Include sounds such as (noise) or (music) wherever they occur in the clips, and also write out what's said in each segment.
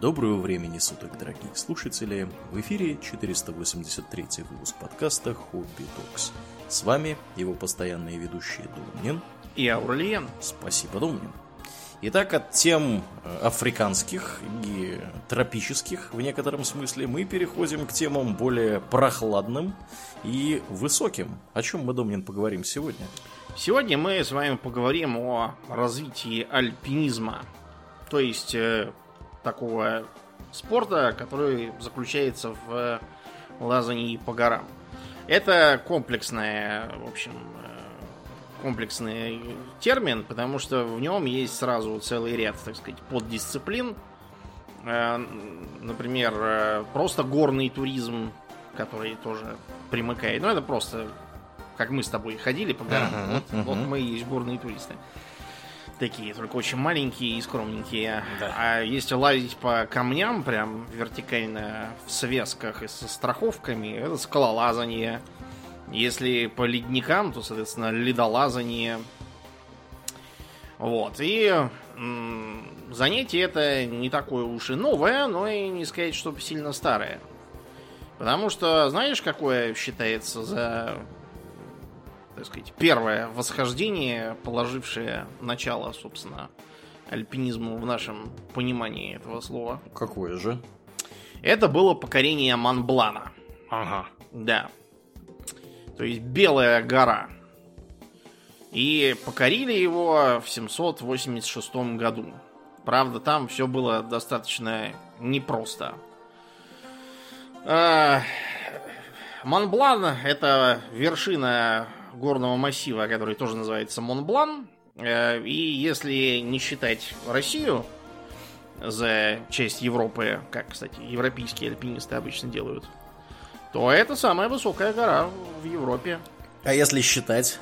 Доброго времени суток, дорогие слушатели! В эфире 483 выпуск подкаста «Хобби Токс». С вами его постоянные ведущие Домнин и Аурлиен. Спасибо, Домнин. Итак, от тем э, африканских и тропических, в некотором смысле, мы переходим к темам более прохладным и высоким. О чем мы, Домнин, поговорим сегодня? Сегодня мы с вами поговорим о развитии альпинизма. То есть э, такого спорта, который заключается в лазании по горам. Это комплексная, в общем, э, комплексный термин, потому что в нем есть сразу целый ряд, так сказать, поддисциплин. Э, например, э, просто горный туризм, который тоже примыкает. Ну, это просто как мы с тобой ходили по горам. Uh-huh, вот, uh-huh. вот мы и есть горные туристы такие, только очень маленькие и скромненькие. Да. А если лазить по камням, прям вертикально в связках и со страховками, это скалолазание. Если по ледникам, то, соответственно, ледолазание. Вот. И занятие это не такое уж и новое, но и не сказать, чтобы сильно старое. Потому что, знаешь, какое считается за так сказать, первое восхождение, положившее начало, собственно, альпинизму в нашем понимании этого слова. Какое же? Это было покорение Монблана. Ага. Да. То есть Белая гора. И покорили его в 786 году. Правда, там все было достаточно непросто. А, Монблан это вершина горного массива, который тоже называется Монблан. Э, и если не считать Россию за часть Европы, как, кстати, европейские альпинисты обычно делают, то это самая высокая гора в Европе. А если считать?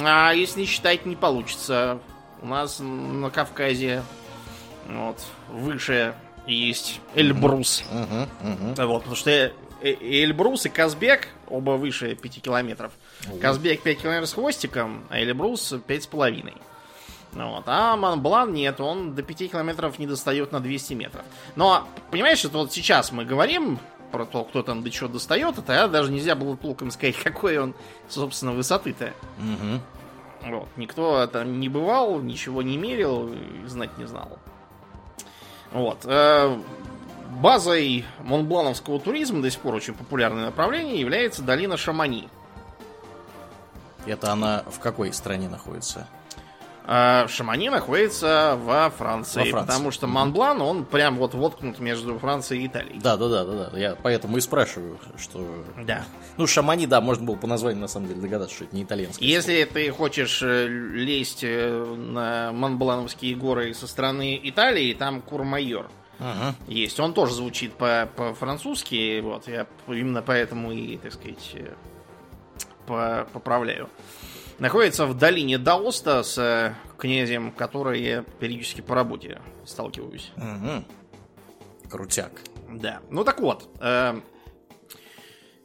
А если не считать, не получится. У нас на Кавказе вот, выше есть Эльбрус. Uh-huh, uh-huh. Вот, потому что Эльбрус и Казбек оба выше 5 километров. Казбек 5 километров с хвостиком, а Эльбрус 5,5. Вот. А Монблан нет, он до 5 километров не достает на 200 метров. Но, понимаешь, это вот сейчас мы говорим про то, кто там до чего достает, это а даже нельзя было толком сказать, (laughs) какой он, собственно, высоты-то. Угу. Вот. Никто там не бывал, ничего не мерил, знать не знал. Вот. Базой монблановского туризма, до сих пор очень популярное направление, является долина Шамани. Это она в какой стране находится? А, Шамани находится во Франции, во Франции, потому что Монблан, он прям вот воткнут между Францией и Италией. Да, да, да, да, да. Я поэтому и спрашиваю, что. Да. Ну, Шамани, да, можно было по названию на самом деле догадаться, что это не итальянский. Если слово. ты хочешь э, лезть э, на Монблановские горы со стороны Италии, там Курмайор. Ага. Есть. Он тоже звучит по- по-французски, вот, я именно поэтому и, так сказать, э, по поправляю. Находится в долине Даоста с э, князем, который я периодически по работе сталкиваюсь. Угу. Крутяк. Да. Ну так вот. Э,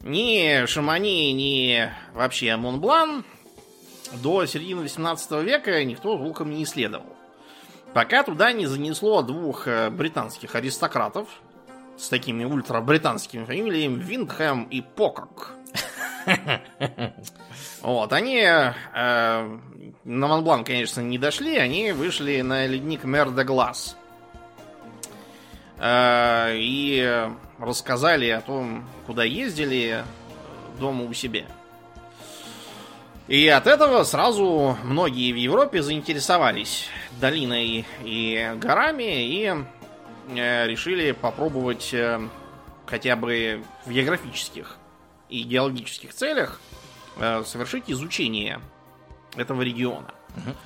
ни Шамани, ни вообще Монблан до середины 18 века никто толком не исследовал. Пока туда не занесло двух э, британских аристократов с такими ультрабританскими фамилиями Виндхэм и Покок. (laughs) Вот, они э, на Монблан, конечно, не дошли, они вышли на ледник Мер де Глаз. Э, и рассказали о том, куда ездили дома у себя. И от этого сразу многие в Европе заинтересовались долиной и горами и э, решили попробовать э, хотя бы в географических и геологических целях э, совершить изучение этого региона.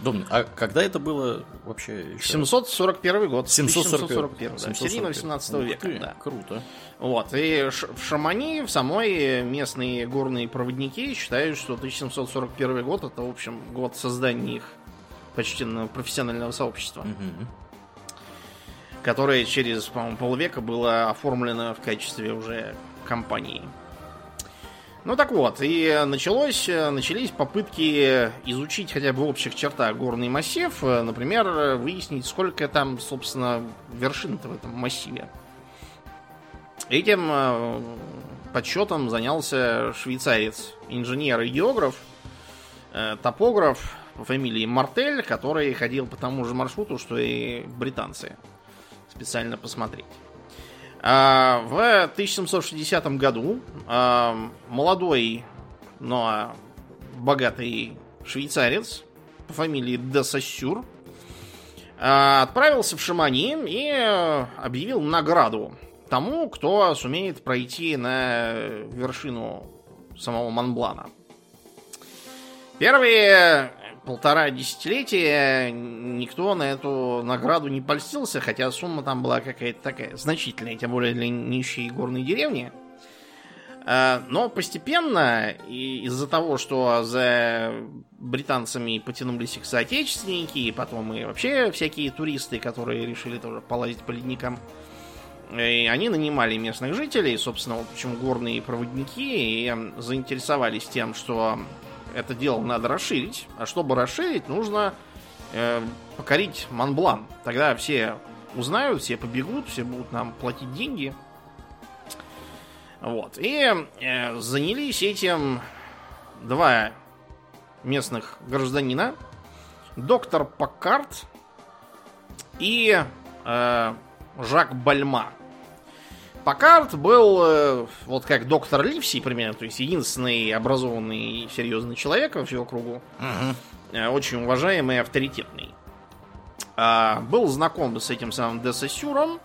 Угу. а когда это было вообще? Еще? 741 год. 741, 741 да, середина 18 века. Ты, да. Круто. Вот. И в Шамани, в самой местные горные проводники считают, что 1741 год это, в общем, год создания их почти профессионального сообщества. Угу. Которое через, по-моему, полвека было оформлено в качестве уже компании. Ну так вот, и началось, начались попытки изучить хотя бы в общих чертах горный массив, например, выяснить, сколько там, собственно, вершин-то в этом массиве. Этим э, подсчетом занялся швейцарец, инженер и географ, э, топограф по фамилии Мартель, который ходил по тому же маршруту, что и британцы. Специально посмотреть. А, в 1760 году а, молодой, но богатый швейцарец по фамилии де Сассюр а, отправился в Шамани и объявил награду тому, кто сумеет пройти на вершину самого Монблана. Первые полтора десятилетия никто на эту награду не польстился, хотя сумма там была какая-то такая значительная, тем более для нищей горной деревни. А, но постепенно, из-за того, что за британцами потянулись их соотечественники, и потом и вообще всякие туристы, которые решили тоже полазить по ледникам, и они нанимали местных жителей, собственно, вот почему горные проводники, и заинтересовались тем, что это дело надо расширить. А чтобы расширить, нужно э, покорить Монблан. Тогда все узнают, все побегут, все будут нам платить деньги. Вот. И э, занялись этим два местных гражданина. Доктор Паккарт и э, Жак Бальма. Паккарт был э, вот как доктор Ливси примерно, то есть единственный образованный и серьезный человек во всем кругу. Угу. Очень уважаемый и авторитетный. А, был знаком с этим самым Десассюром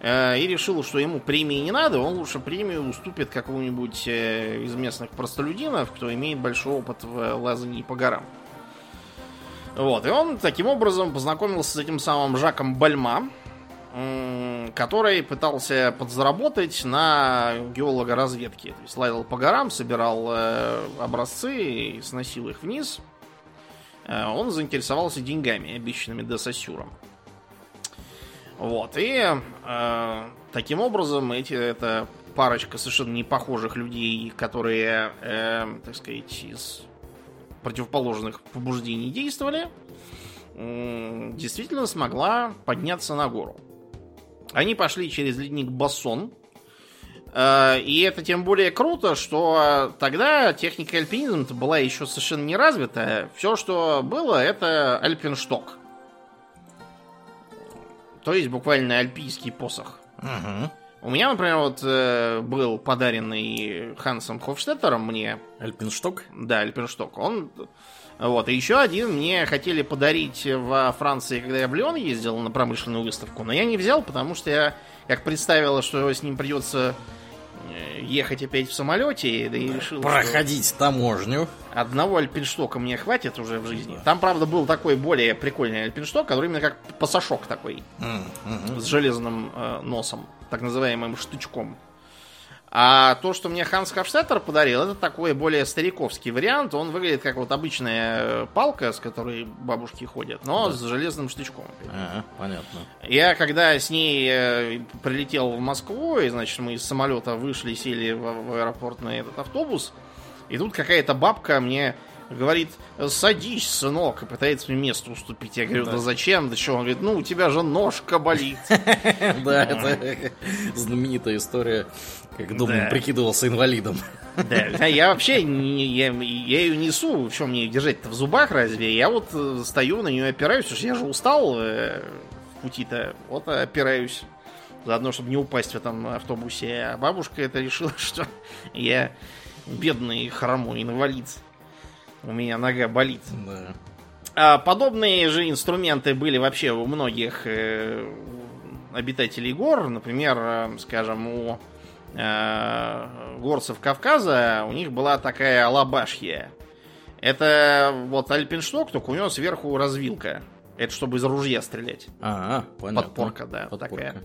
э, и решил, что ему премии не надо, он лучше премию уступит какому-нибудь из местных простолюдинов, кто имеет большой опыт в лазании по горам. Вот, и он таким образом познакомился с этим самым Жаком Бальма, который пытался подзаработать на геолога-разведке. То есть лазил по горам, собирал э, образцы и сносил их вниз. Э, он заинтересовался деньгами, обещанными Десассюром. Вот, и э, таким образом эти, это парочка совершенно непохожих людей, которые, э, так сказать, из противоположных побуждений действовали, э, действительно смогла подняться на гору. Они пошли через ледник Бассон. Э, и это тем более круто, что тогда техника альпинизма была еще совершенно не развита. Все, что было, это альпиншток. То есть буквально альпийский посох. Угу. У меня, например, вот э, был подаренный Хансом Хофштеттером мне. Альпиншток? Да, альпиншток. Он вот, и еще один мне хотели подарить во Франции, когда я в Лион ездил на промышленную выставку, но я не взял, потому что я как представила, что с ним придется э, ехать опять в самолете, да и решил, Проходить что таможню. Одного альпинштока мне хватит уже в жизни. Там, правда, был такой более прикольный альпиншток, который именно как пасашок такой. Mm-hmm. С железным э, носом, так называемым штучком. А то, что мне Ханс Хафштеттер подарил, это такой более стариковский вариант. Он выглядит как вот обычная э, палка, с которой бабушки ходят, но да. с железным штычком. Ага, понятно. Я когда с ней э, прилетел в Москву, и, значит, мы из самолета вышли, сели в, в аэропорт на этот автобус, и тут какая-то бабка мне говорит, садись, сынок, и пытается мне место уступить. Я говорю, да, да зачем? Да что? Он говорит, ну, у тебя же ножка болит. (laughs) Да, это знаменитая история как Думан да. прикидывался инвалидом. Да, я вообще я, ее несу, что мне держать-то в зубах разве? Я вот э, стою, на нее опираюсь, уж я же устал э, в пути-то, вот опираюсь. Заодно, чтобы не упасть в этом автобусе. А бабушка это решила, (laughs) что я бедный хромой инвалид. У меня нога болит. Да. А подобные же инструменты были вообще у многих э, обитателей гор. Например, э, скажем, у э, горцев Кавказа у них была такая алабашья. Это вот альпиншток, только у него сверху развилка. Это чтобы из ружья стрелять. А, понятно. Подпорка, да, Подпорка. такая.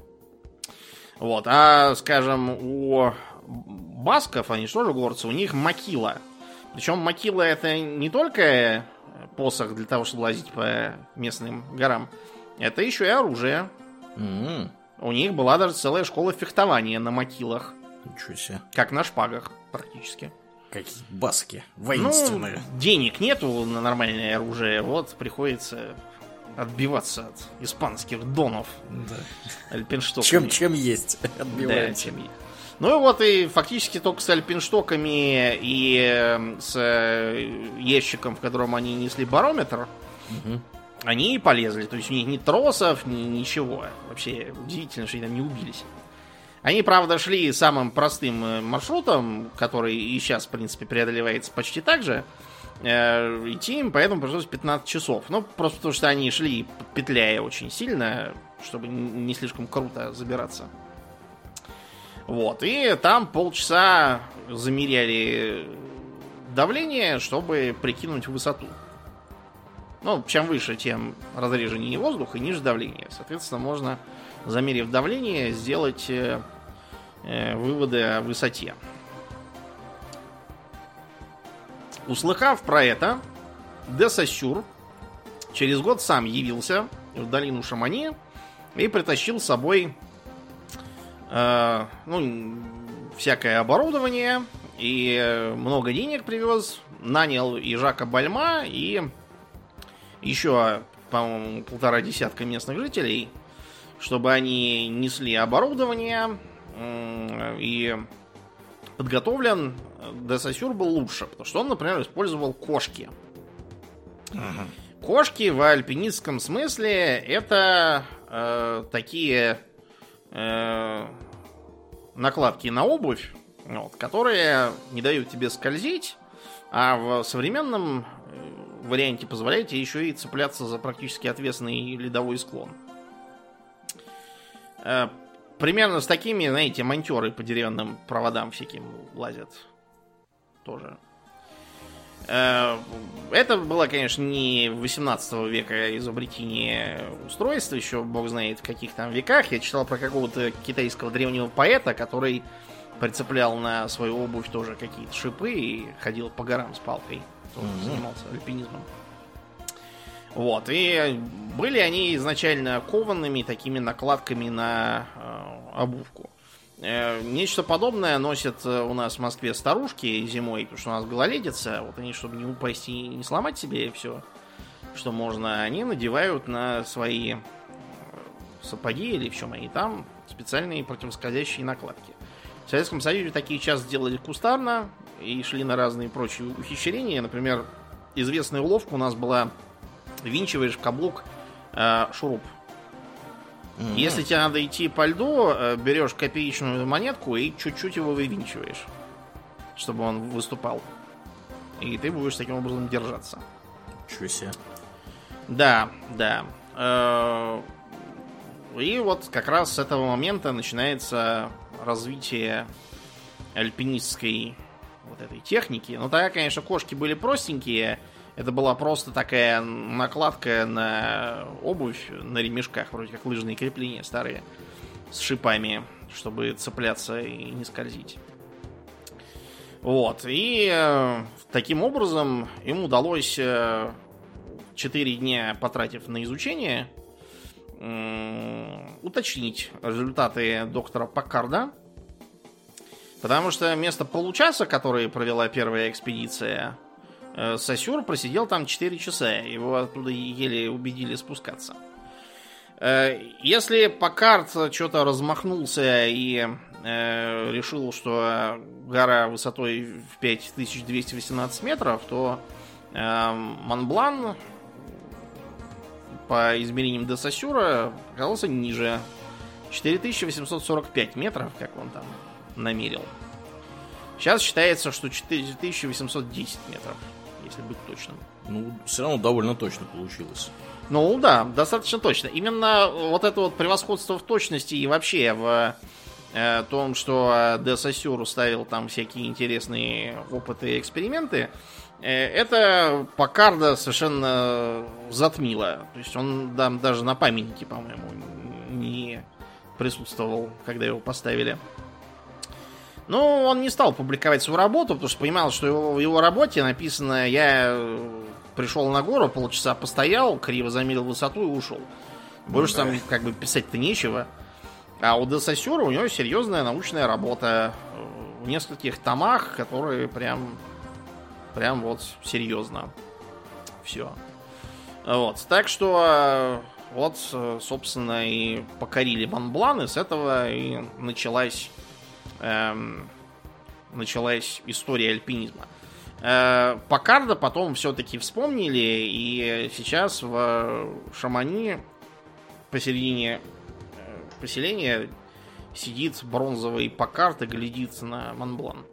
Вот, а, скажем, у басков, они что же горцы, у них макила. Причем макила это не только посох для того, чтобы лазить по местным горам, это еще и оружие. Mm-hmm. У них была даже целая школа фехтования на макилах. Ничего себе. Как на шпагах, практически. какие баски воинственные. Ну, денег нету на нормальное оружие, вот приходится отбиваться от испанских донов. Да. Альпинштоками. Чем, чем есть, Да, отбиваемся. чем есть. Ну и вот и фактически только с альпинштоками и э, с э, ящиком, в котором они несли барометр, Мгм. они и полезли. То есть у них ни тросов, ни ничего. Вообще удивительно, что они там не убились. Они, правда, шли самым простым э, маршрутом, который и сейчас, в принципе, преодолевается почти так же. Э, Идти им поэтому пришлось 15 часов. Ну, просто потому что они шли, петляя очень сильно, чтобы не слишком круто забираться. Вот, и там полчаса замеряли давление, чтобы прикинуть высоту. Ну, чем выше, тем разреженнее воздух и ниже давление. Соответственно, можно, замерив давление, сделать э, э, выводы о высоте. Услыхав про это, де Сассюр через год сам явился в долину Шамани и притащил с собой э, ну, всякое оборудование и много денег привез. Нанял и Жака Бальма, и еще, по-моему, полтора десятка местных жителей, чтобы они несли оборудование и подготовлен Десасюр был лучше, потому что он, например, использовал кошки. Кошки в альпинистском смысле это э, такие э, накладки на обувь, вот, которые не дают тебе скользить, а в современном э, варианте позволяет тебе еще и цепляться за практически отвесный ледовой склон. Э, примерно с такими, знаете, монтеры по деревянным проводам всяким лазят. Тоже. Э, Это было, конечно, не 18 века изобретение устройства, еще бог знает в каких там веках. Я читал про какого-то китайского древнего поэта, который прицеплял на свою обувь тоже какие-то шипы и ходил по горам с палкой. Тоже Мгм. занимался альпинизмом. Вот, и были они изначально коваными такими накладками на э, обувку. Э, Нечто подобное носят э, у нас в Москве старушки зимой, потому что у нас гололедица. Вот они, чтобы не упасть и не сломать себе все, что можно, они надевают на свои э, сапоги или в чем они там специальные противоскользящие накладки. В Советском Союзе такие часто делали кустарно и шли на разные прочие ухищрения. Например, известная уловка у нас была винчиваешь в каблук э, шуруп. Мгм. Если тебе надо идти по льду, э, берешь копеечную монетку и чуть-чуть его вывинчиваешь, чтобы он выступал. И ты будешь таким образом держаться. Чё себе. Да, да. Э, И вот как раз с этого момента начинается развитие альпинистской вот этой техники. Но тогда, конечно, кошки были простенькие. Это была просто такая накладка на обувь на ремешках, вроде как лыжные крепления старые, с шипами, чтобы цепляться и не скользить. Вот. И э, таким образом им удалось э, 4 дня потратив на изучение, уточнить результаты доктора Паккарда. Потому что вместо получаса, который провела первая экспедиция, э, Сосюр просидел там 4 часа. Его оттуда еле убедили спускаться. Э, Если Паккард что-то размахнулся и э, решил, что гора высотой в 5218 метров, то э, Монблан по измерениям де Сосюра оказался ниже. 4845 метров, как он там намерил. Сейчас считается, что 4810 метров, если быть точным. Ну, все равно довольно точно получилось. Ну да, достаточно точно. Именно вот это вот превосходство в точности и вообще в э, том, что Де Сосюр ставил там всякие интересные опыты и эксперименты, э, это Покарда совершенно затмило. То есть он там даже на памятнике, по-моему, не присутствовал, когда его поставили. Ну, он не стал публиковать свою работу, потому что понимал, что его, в его работе написано «Я э, пришел на гору, полчаса постоял, криво замерил высоту и ушел». Больше да. там как бы писать-то нечего. А у Десасюра у него серьезная научная работа. в нескольких томах, которые прям, прям вот серьезно. Все. Вот. Так что вот, собственно, и покорили Монблан, и с этого и началась, эм, началась история альпинизма. Э, Покарда потом все-таки вспомнили, и сейчас в Шамани посередине э, поселения сидит бронзовый Покард и глядит на Монблан.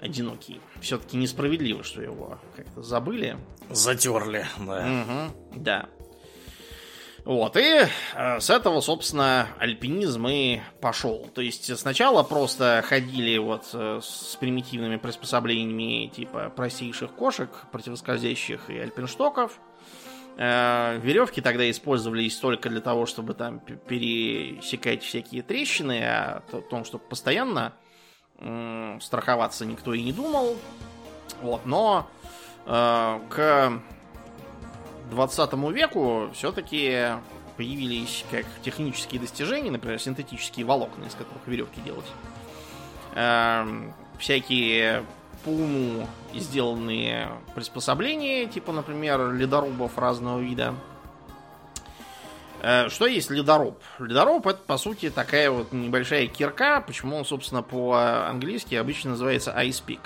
Одинокий. Все-таки несправедливо, что его как-то забыли. Затерли, да. Угу, да. Вот, и э, с этого, собственно, альпинизм и пошел. То есть сначала просто ходили вот э, с примитивными приспособлениями типа простейших кошек, противоскользящих и альпинштоков. Э, веревки тогда использовались только для того, чтобы там пересекать всякие трещины, а о том, чтобы постоянно страховаться никто и не думал. Вот, но к 20 веку все-таки появились как технические достижения, например, синтетические волокна, из которых веревки делать. Эм, всякие по уму сделанные приспособления, типа, например, ледорубов разного вида. Э, что есть ледоруб? Ледоруб это, по сути, такая вот небольшая кирка, почему он, собственно, по-английски обычно называется ice pick.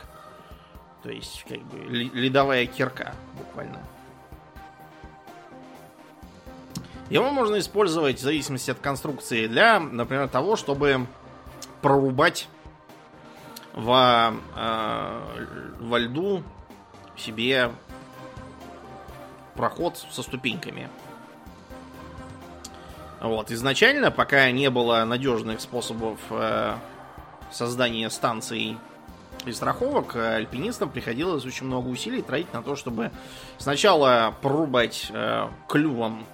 То есть, как бы, ледовая кирка, буквально. Его можно использовать в зависимости от конструкции для, например, того, чтобы прорубать во, э, во льду себе проход со ступеньками. Вот. Изначально, пока не было надежных способов э, создания станций и страховок, альпинистам приходилось очень много усилий тратить на то, чтобы сначала прорубать э, клювом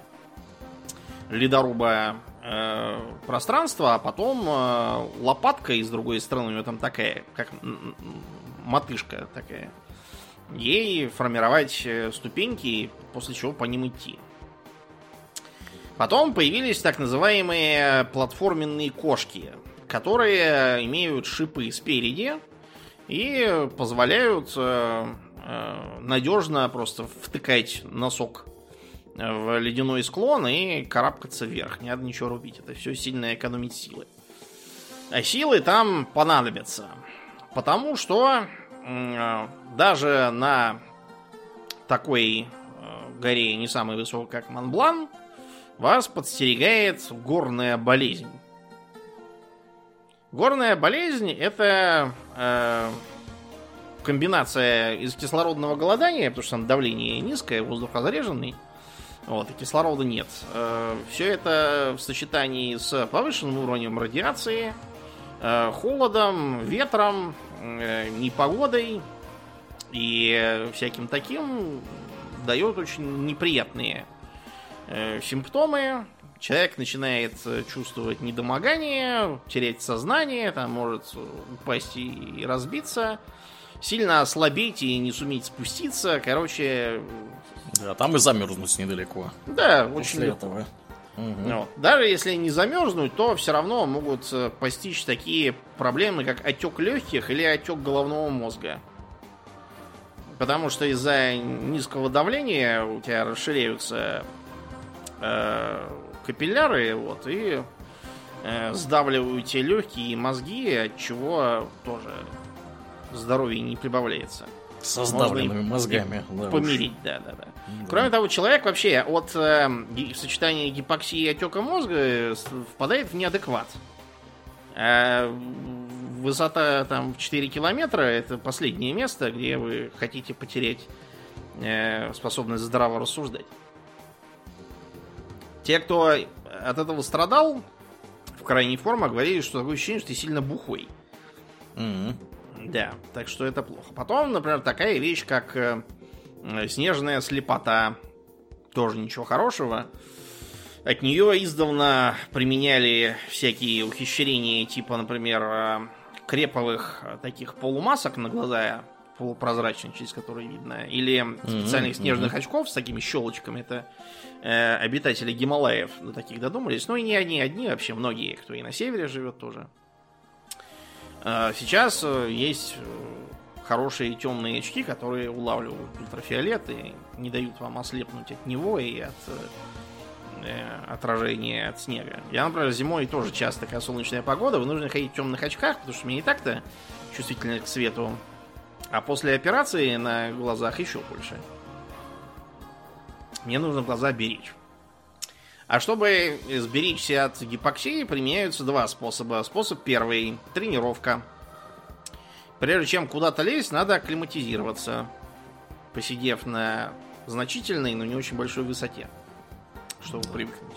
ледоруба э, пространство, а потом э, лопатка с другой стороны, у нее там такая, как мотышка такая. Ей формировать э, ступеньки, после чего по ним идти. Потом появились так называемые платформенные кошки, которые имеют шипы спереди и позволяют э, э, надежно просто втыкать носок в ледяной склон и карабкаться вверх. Не надо ничего рубить. Это все сильно экономить силы. А силы там понадобятся. Потому что даже на такой э, горе не самой высокой, как Монблан, вас подстерегает горная болезнь. Горная болезнь это э, комбинация из кислородного голодания, потому что там давление низкое, воздух разреженный, вот, и кислорода нет. Э, Все это в сочетании с повышенным уровнем радиации, э, холодом, ветром, э, непогодой и всяким таким дает очень неприятные симптомы. Человек начинает чувствовать недомогание, терять сознание, там может упасть и разбиться, сильно ослабеть и не суметь спуститься. Короче, да, там и замерзнуть недалеко. Да, очень легко. этого. Угу. Ну, даже если не замерзнуть, то все равно могут э, постичь такие проблемы, как отек легких или отек головного мозга. Потому что из-за низкого давления у тебя расширяются э, капилляры, вот, и э, сдавливают те легкие и мозги, от чего тоже здоровье не прибавляется. Со сдавленными мозгами. Да, помирить, да, да, да. Да. Кроме того, человек вообще от э, сочетания гипоксии и отека мозга э, впадает в неадекват. А высота там в 4 километра это последнее место, где вы хотите потерять э, способность здраво рассуждать. Те, кто от этого страдал, в крайней форме говорили, что такое ощущение, что ты сильно бухой. Mm-hmm. Да, так что это плохо. Потом, например, такая вещь, как э, снежная слепота. Тоже ничего хорошего. От нее издавна применяли всякие ухищрения, типа, например, э, креповых э, таких полумасок на глаза, полупрозрачных, через которые видно, или специальных mm-hmm, снежных mm-hmm. очков с такими щелочками. Это э, обитатели Гималаев до таких додумались. Ну и не одни, одни вообще многие, кто и на севере живет тоже. А сейчас э, есть хорошие темные очки, которые улавливают ультрафиолет и не дают вам ослепнуть от него и от э, отражения от снега. Я, например, зимой тоже часто, когда солнечная погода, вынужден ходить в темных очках, потому что мне не так-то чувствительно к свету. А после операции на глазах еще больше. Мне нужно глаза беречь. А чтобы сберечься от гипоксии, применяются два способа. Способ первый – тренировка. Прежде чем куда-то лезть, надо акклиматизироваться, посидев на значительной, но не очень большой высоте, чтобы привыкнуть.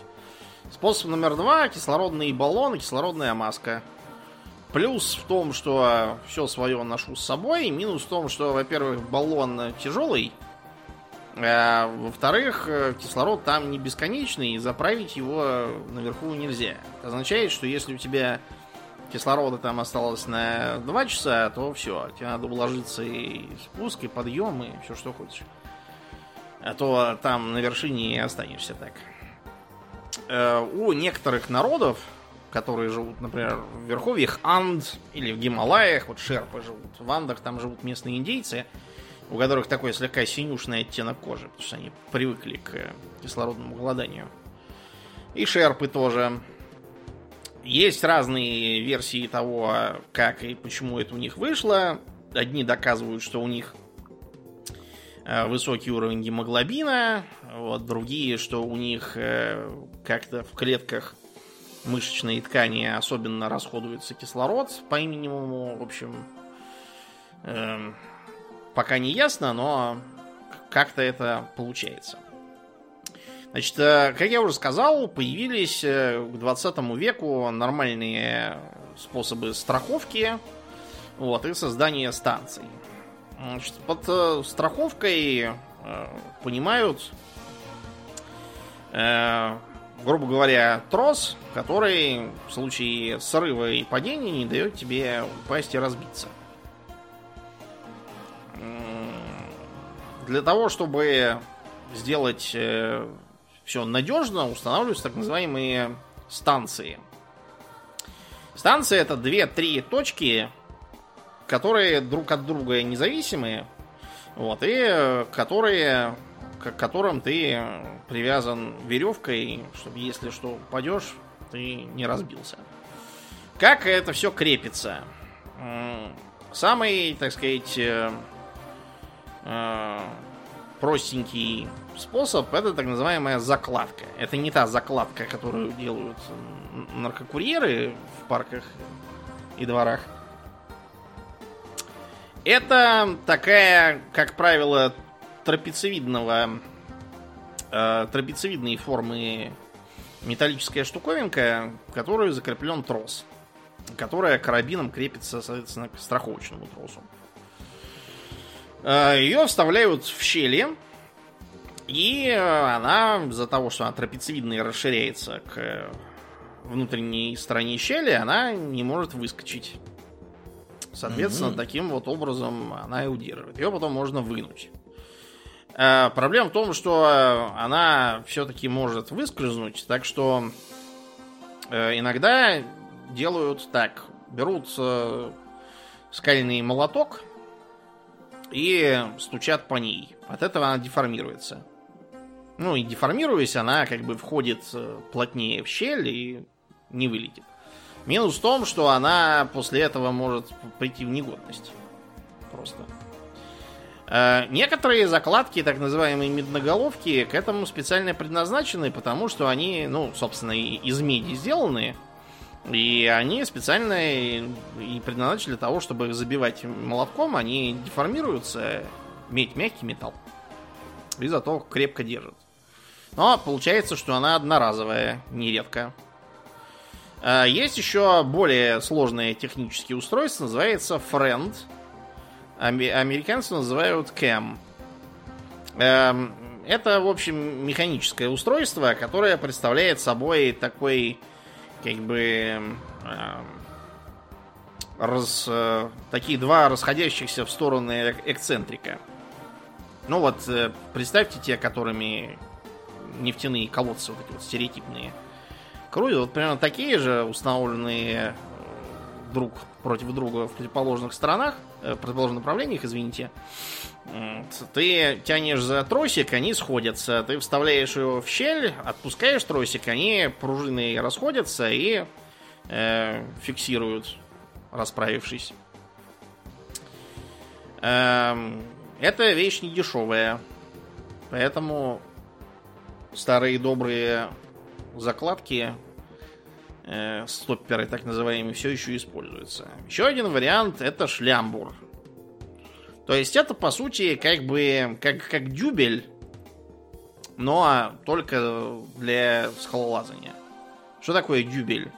Способ номер два – кислородный баллон и кислородная маска. Плюс в том, что все свое ношу с собой. Минус в том, что, во-первых, баллон тяжелый – а, во-вторых, э, кислород там не бесконечный, и заправить его наверху нельзя. Это означает, что если у тебя кислорода там осталось на 2 часа, то все, тебе надо уложиться и спуск, и подъем, и все, что хочешь. А то там на вершине и останешься так. Э, у некоторых народов, которые живут, например, в верховьях Анд или в Гималаях, вот шерпы живут, в Андах там живут местные индейцы – у которых такой слегка синюшный оттенок кожи, потому что они привыкли к кислородному голоданию. И шерпы тоже. Есть разные версии того, как и почему это у них вышло. Одни доказывают, что у них э, высокий уровень гемоглобина, вот, другие, что у них э, как-то в клетках мышечной ткани особенно расходуется кислород по минимуму. В общем, эм, пока не ясно, но как-то это получается. Значит, э, как я уже сказал, появились э, к 20 веку нормальные способы страховки вот, и создания станций. Значит, под э, страховкой понимают, грубо говоря, трос, который в случае срыва и падения не дает тебе упасть и разбиться. Для того, чтобы сделать э, все надежно, устанавливаются так называемые станции. Станции это 2-3 точки, которые друг от друга независимые, вот, и которые, к которым ты привязан веревкой, чтобы если что упадешь, ты не разбился. Как это все крепится? Самый, так сказать, э, э, простенький способ это так называемая закладка. Это не та закладка, которую делают наркокурьеры в парках и дворах. Это такая, как правило, трапециевидного э, трапециевидной формы металлическая штуковинка, в которую закреплен трос, которая карабином крепится, соответственно, к страховочному тросу. Э, Ее вставляют в щели, и она, из-за того, что она трапециевидная расширяется к внутренней стороне щели, она не может выскочить. Соответственно, mm-hmm. таким вот образом она и удерживает. Ее потом можно вынуть. А, проблема в том, что она все-таки может выскользнуть, так что э, иногда делают так. Берут э, скальный молоток, и стучат по ней. От этого она деформируется. Ну и деформируясь, она как бы входит э, плотнее в щель и не вылетит. Минус в том, что она после этого может прийти в негодность. Просто. Э, некоторые закладки, так называемые медноголовки, к этому специально предназначены, потому что они, ну, собственно, из меди сделаны. И они специально и предназначены для того, чтобы их забивать молотком. Они деформируются. Медь мягкий металл. И зато крепко держит. Но получается, что она одноразовая, нередко. А, есть еще более сложное технические устройство, называется Friend. Американцы называют CAM. Эм, это, в общем, механическое устройство, которое представляет собой такой как бы э, раз, э, такие два расходящихся в стороны эксцентрика. Ну вот, э, представьте те, которыми нефтяные колодцы вот эти вот стереотипные крутят. Вот примерно такие же установленные друг против друга в противоположных сторонах, э, в противоположных направлениях, извините, ты тянешь за тросик, они сходятся. Ты вставляешь его в щель, отпускаешь тросик, они пружины расходятся и э, фиксируют, расправившись. Э, это вещь не дешевая. Поэтому старые добрые закладки э, стопперы, так называемые, все еще используются. Еще один вариант это шлямбур. То есть это по сути как бы как, как дюбель, но только для скалолазания. Что такое дюбель?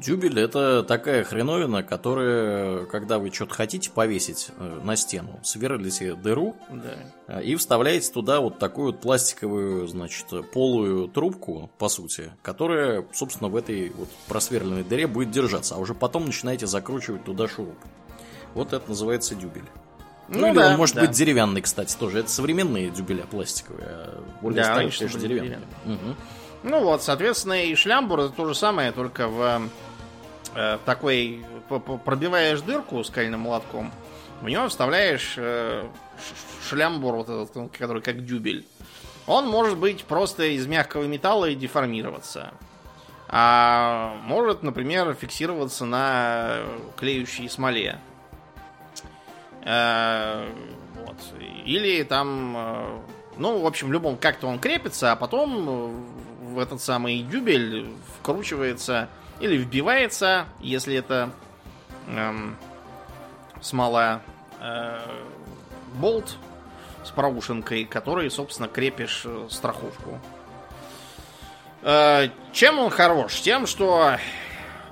Дюбель это такая хреновина, которая, когда вы что-то хотите повесить э, на стену, сверлите дыру да. Э, и вставляете туда вот такую вот пластиковую, значит, полую трубку, по сути, которая, собственно, в этой вот просверленной дыре будет держаться, а уже потом начинаете закручивать туда шуруп. Вот это называется дюбель. Ну, ну или да, он может да. быть деревянный, кстати, тоже. Это современные дюбеля пластиковые, а более да, старые, конечно, деревянные. Угу. Ну вот, соответственно, и шлямбур это то же самое, только в э, такой пробиваешь дырку скальным молотком, в него вставляешь э, шлямбур, вот этот, который как дюбель. Он может быть просто из мягкого металла и деформироваться. А может, например, фиксироваться на клеющей смоле. Э, вот. Или там, э, ну, в общем, в любом как-то он крепится, а потом в этот самый дюбель вкручивается или вбивается, если это эм, смола, э, болт с проушинкой, который, собственно, крепишь э, страховку. Э, чем он хорош? Тем, что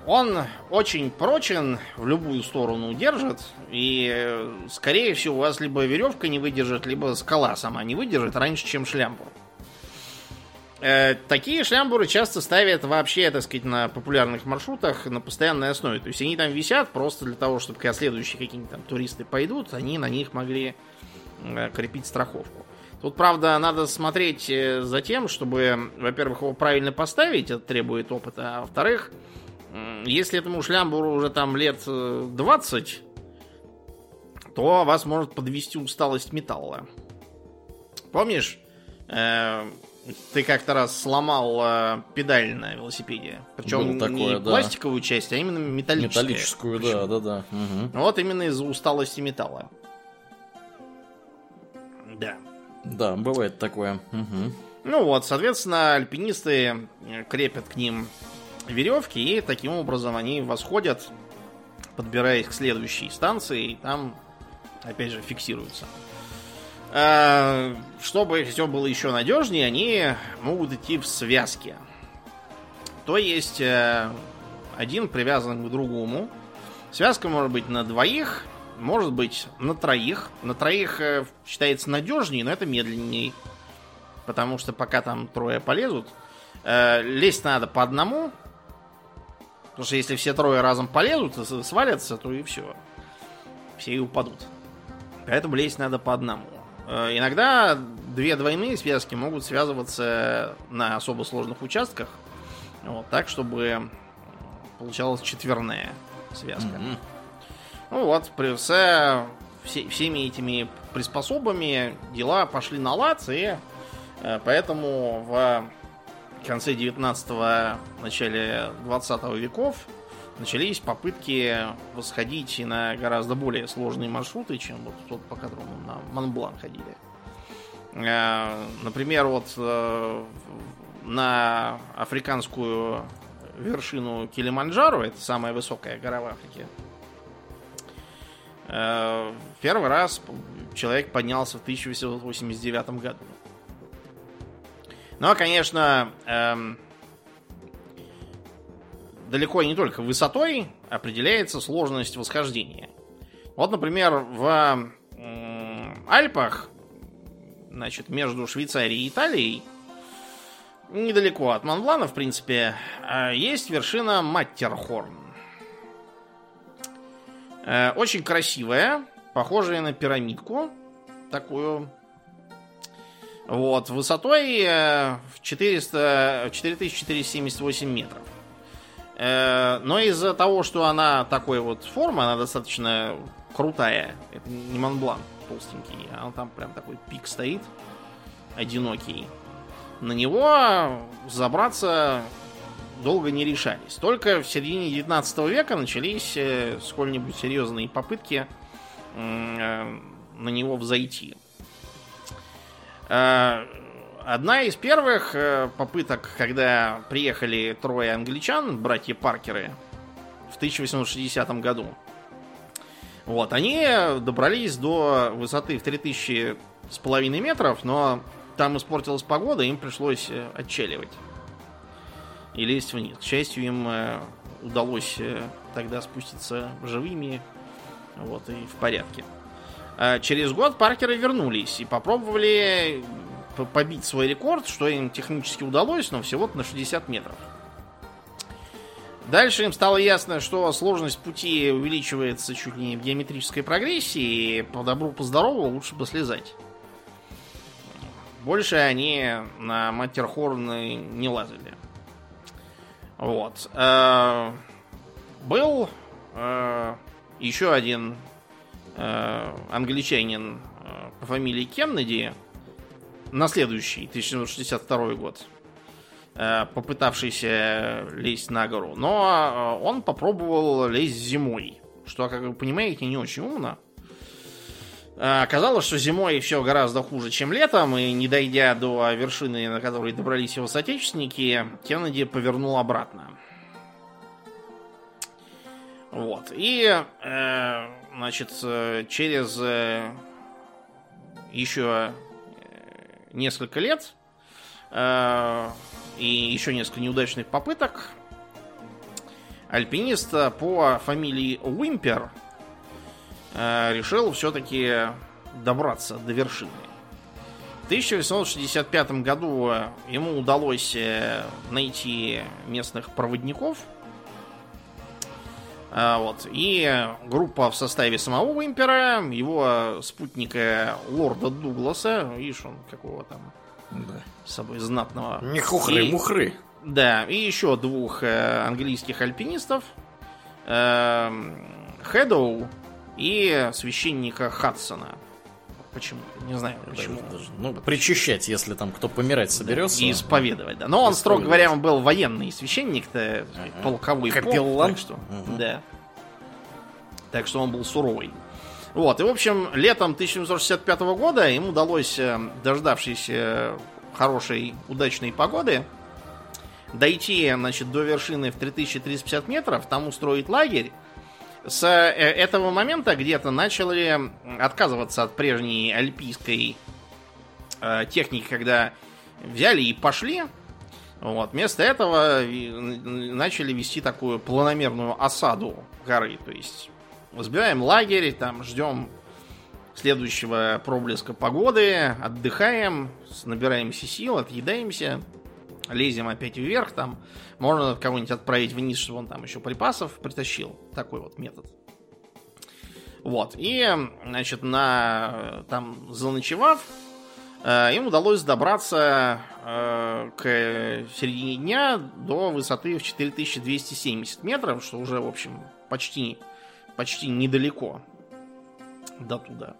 он очень прочен, в любую сторону держит, и, э, скорее всего, у вас либо веревка не выдержит, либо скала сама не выдержит раньше, чем шлямбур. Э, такие шлямбуры часто ставят вообще, так сказать, на популярных маршрутах на постоянной основе. То есть они там висят просто для того, чтобы когда следующие какие-нибудь там туристы пойдут, они на них могли э, крепить страховку. Тут, правда, надо смотреть э, за тем, чтобы, во-первых, его правильно поставить, это требует опыта, а во-вторых, если этому шлямбуру уже там лет 20, то вас может подвести усталость металла. Помнишь, ты как-то раз сломал э, педаль на велосипеде. Причем такое, не да. пластиковую часть, а именно металлическую. Металлическую, да, да, да. Угу. Вот именно из-за усталости металла. Да. Да, бывает такое. Угу. Ну вот, соответственно, альпинисты э, крепят к ним веревки, и таким образом они восходят, подбираясь к следующей станции, и там, опять же, фиксируются. Э, чтобы все было еще надежнее, они могут идти в связке. То есть э, один привязан к другому. Связка может быть на двоих, может быть на троих. На троих э, считается надежнее, но это медленнее. Потому что пока там трое полезут, лезть надо по одному. Потому что если все трое разом полезут и свалятся, то и все. Все и упадут. Поэтому лезть надо по одному. Э, иногда две двойные связки могут связываться на особо сложных участках, вот, так, чтобы получалась четверная связка. Mm-hmm. Ну вот, при, с все, всеми этими приспособами дела пошли на лад, и э, поэтому в конце 19-го, начале 20 веков начались попытки восходить на гораздо более сложные маршруты, чем вот тот, по которому на Монблан ходили. Э, например, вот э, на африканскую вершину Килиманджаро, это самая высокая гора в Африке, э, первый раз человек поднялся в 1889 году. Но, конечно, эм, далеко не только высотой определяется сложность восхождения. Вот, например, в Альпах, значит, между Швейцарией и Италией, недалеко от Монблана, в принципе, а, есть вершина Маттерхорн. Э, очень красивая, похожая на пирамидку, такую вот, высотой э, в 400, 4478 метров. Э, но из-за того, что она такой вот формы, она достаточно крутая. Это не Монблан толстенький, а он там прям такой пик стоит, одинокий. На него забраться долго не решались. Только в середине 19 века начались э, сколь-нибудь серьезные попытки э, на него взойти. Э, одна из первых попыток, когда приехали трое англичан, братья Паркеры, в 1860 году, вот, они добрались до высоты в 3000 с половиной метров, но там испортилась погода, им пришлось отчеливать и лезть вниз. К счастью, им э, удалось э, тогда спуститься живыми, вот, и в порядке. А через год Паркеры вернулись и попробовали побить свой рекорд, что им технически удалось, но всего-то на 60 метров. Дальше им стало ясно, что сложность пути увеличивается чуть ли не в геометрической прогрессии, и по добру, по здорову лучше бы слезать. Больше они на Матерхорн не лазали. Вот. Э, был э, еще один э, англичанин по фамилии Кеннеди, на следующий, 1962 год, попытавшийся лезть на гору. Но он попробовал лезть зимой, что, как вы понимаете, не очень умно. Оказалось, что зимой все гораздо хуже, чем летом, и не дойдя до вершины, на которой добрались его соотечественники, Кеннеди повернул обратно. Вот. И, э, значит, через э, еще несколько лет э, и еще несколько неудачных попыток альпинист по фамилии Уимпер – Э, решил все-таки добраться до вершины. В 1865 году ему удалось э, найти местных проводников. Э, вот. И группа в составе самого импера, его спутника лорда Дугласа, видишь, он какого там да. с собой знатного. Не хухры-мухры. Да, и еще двух английских альпинистов. Хэдоу и священника Хадсона. Почему? Не знаю почему. Ну, причащать, если там кто помирать соберется. И исповедовать, да. Но он, строго говоря, он был военный священник-то, ага. полковой Капеллан. Поп, так что, угу. да. Так что он был суровый. Вот, и, в общем, летом 1765 года ему удалось, э, дождавшись э, хорошей, удачной погоды, дойти, значит, до вершины в 3350 метров, там устроить лагерь, с э, этого момента где-то начали отказываться от прежней альпийской э, техники, когда взяли и пошли. Вот. Вместо этого начали вести такую планомерную осаду горы. То есть разбираем лагерь, там ждем следующего проблеска погоды, отдыхаем, набираемся сил, отъедаемся, лезем опять вверх, там можно кого-нибудь отправить вниз, чтобы он там еще припасов притащил. Такой вот метод. Вот. И, значит, на там заночевав, э, им удалось добраться э, к середине дня до высоты в 4270 метров, что уже, в общем, почти, почти недалеко до туда.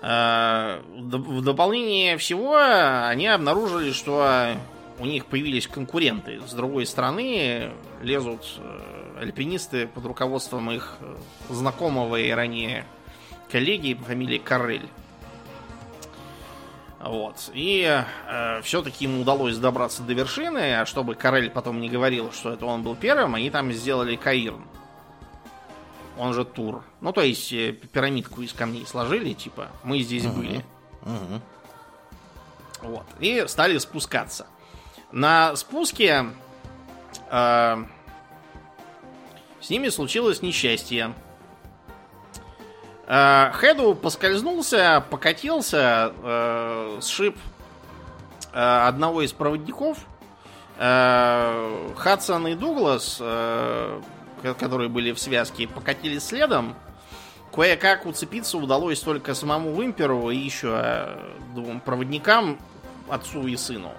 Э, в дополнение всего они обнаружили, что у них появились конкуренты. С другой стороны, лезут э, альпинисты под руководством их э, знакомого и ранее коллеги по фамилии Каррель. Вот. И э, все-таки ему удалось добраться до вершины, а чтобы Карель потом не говорил, что это он был первым, они там сделали Каирн. Он же Тур. Ну, то есть э, пирамидку из камней сложили, типа, мы здесь угу. были. Угу. Вот. И стали спускаться. На спуске э, с ними случилось несчастье. Э, Хеду поскользнулся, покатился, э, сшиб э, одного из проводников. Э, Хадсон и Дуглас, э, которые были в связке, покатились следом. Кое-как уцепиться удалось только самому Вимперу и еще э, двум проводникам, отцу и сыну.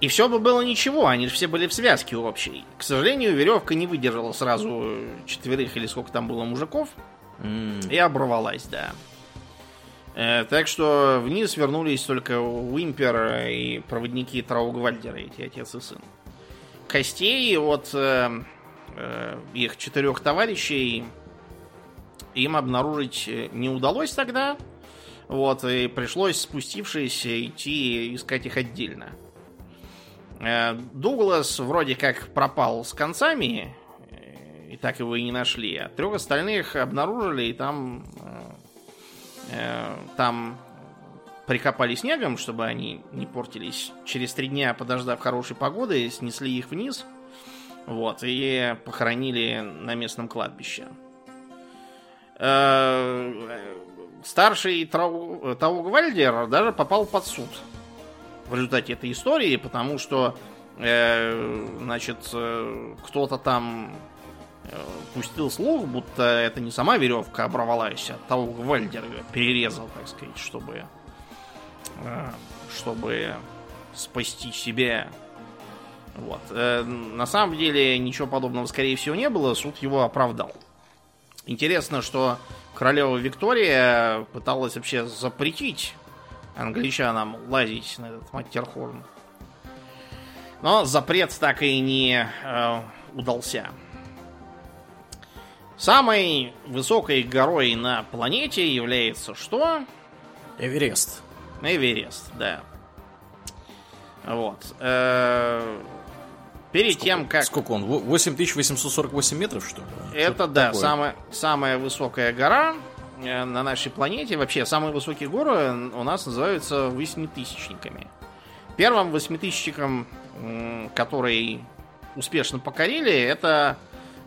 И все бы было ничего, они же все были в связке общей. К сожалению, веревка не выдержала сразу четверых или сколько там было мужиков. М, И оборвалась, да. Э, так что вниз вернулись только Уимпер и проводники Траугвальдера, эти отец и сын. Костей от э, э, их четырех товарищей им обнаружить э, не удалось тогда. Вот, и пришлось, спустившись, идти искать их отдельно. Э, Дуглас вроде как пропал с концами, э, и так его и не нашли. А трех остальных обнаружили, и там, э, там прикопали снегом, чтобы они не портились. Через три дня, подождав хорошей погоды, снесли их вниз. Вот, и похоронили на местном кладбище. Старший Таугвальдер даже попал под суд в результате этой истории, потому что, э, значит, э, кто-то там э, пустил слух, будто это не сама веревка оборвалась, а Таугвальдер ее перерезал, так сказать, чтобы, э, чтобы спасти себя. Вот. Э, на самом деле ничего подобного, скорее всего, не было. Суд его оправдал. Интересно, что королева Виктория пыталась вообще запретить англичанам лазить на этот Маттерхорн. Но запрет так и не э, удался. Самой высокой горой на планете является что? Эверест. Эверест, да. Вот. Э, Перед тем, как... Сколько он? Во- 8848 метров, что ли? Это, Что-то да, такое. самая, самая высокая гора на нашей планете. Вообще, самые высокие горы у нас называются восьмитысячниками. Первым восьмитысячником, который успешно покорили, это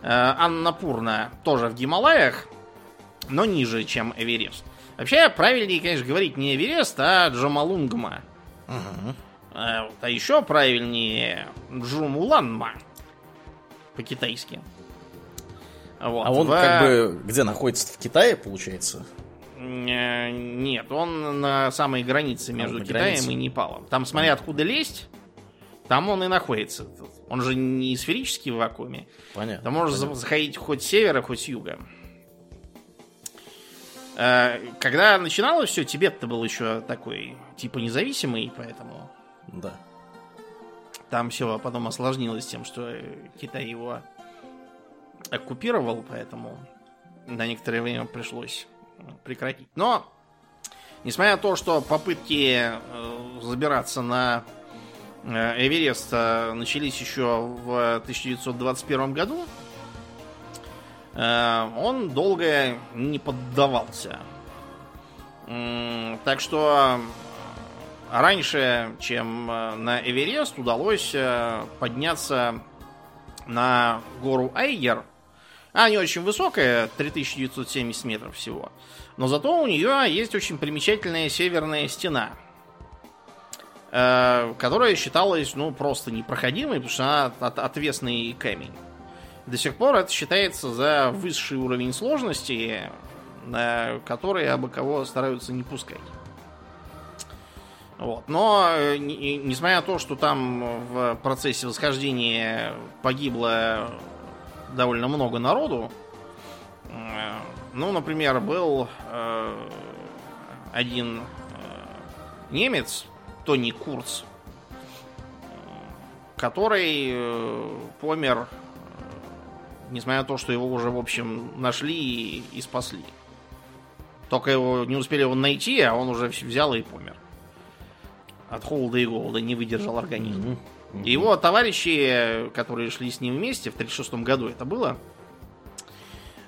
э, Аннапурна, тоже в Гималаях, но ниже, чем Эверест. Вообще, правильнее, конечно, говорить не Эверест, а Джамалунгма. Вот, а еще правильнее Джумуланма по-китайски. Вот. А он В- как бы где находится? В Китае, получается? Э, Нет, он на самой границе между на Китаем границе. и Непалом. Там, смотря откуда лезть, там он и находится. Он же не сферический в вакууме. Понятно. Там можно понятно. заходить хоть с севера, хоть с юга. Э, Когда начиналось все, Тибет-то был еще такой, типа независимый, поэтому Да. Там все потом осложнилось тем, что Китай его оккупировал, поэтому на некоторое время пришлось э, прекратить. Но, несмотря на то, что попытки э, забираться на э, Эверест начались еще в 1921 году, он долго не поддавался. Так что раньше, чем на Эверест, удалось подняться на гору Айгер. Она не очень высокая, 3970 метров всего. Но зато у нее есть очень примечательная северная стена, э, которая считалась, ну, просто непроходимой, потому что она от- отвесный камень. До сих пор это считается за высший уровень сложности, на который абы кого стараются не пускать. Вот. Но, э, не- не- несмотря на то, что там в процессе восхождения погибло довольно много народу, э, ну, например, был э, один э, немец, Тони Курц, который помер, несмотря на то, что его уже, в общем, нашли и, спасли. Только его не успели его найти, а он уже взял и помер. От холода и голода не выдержал организм. И его товарищи, которые шли с ним вместе, в 36 году это было,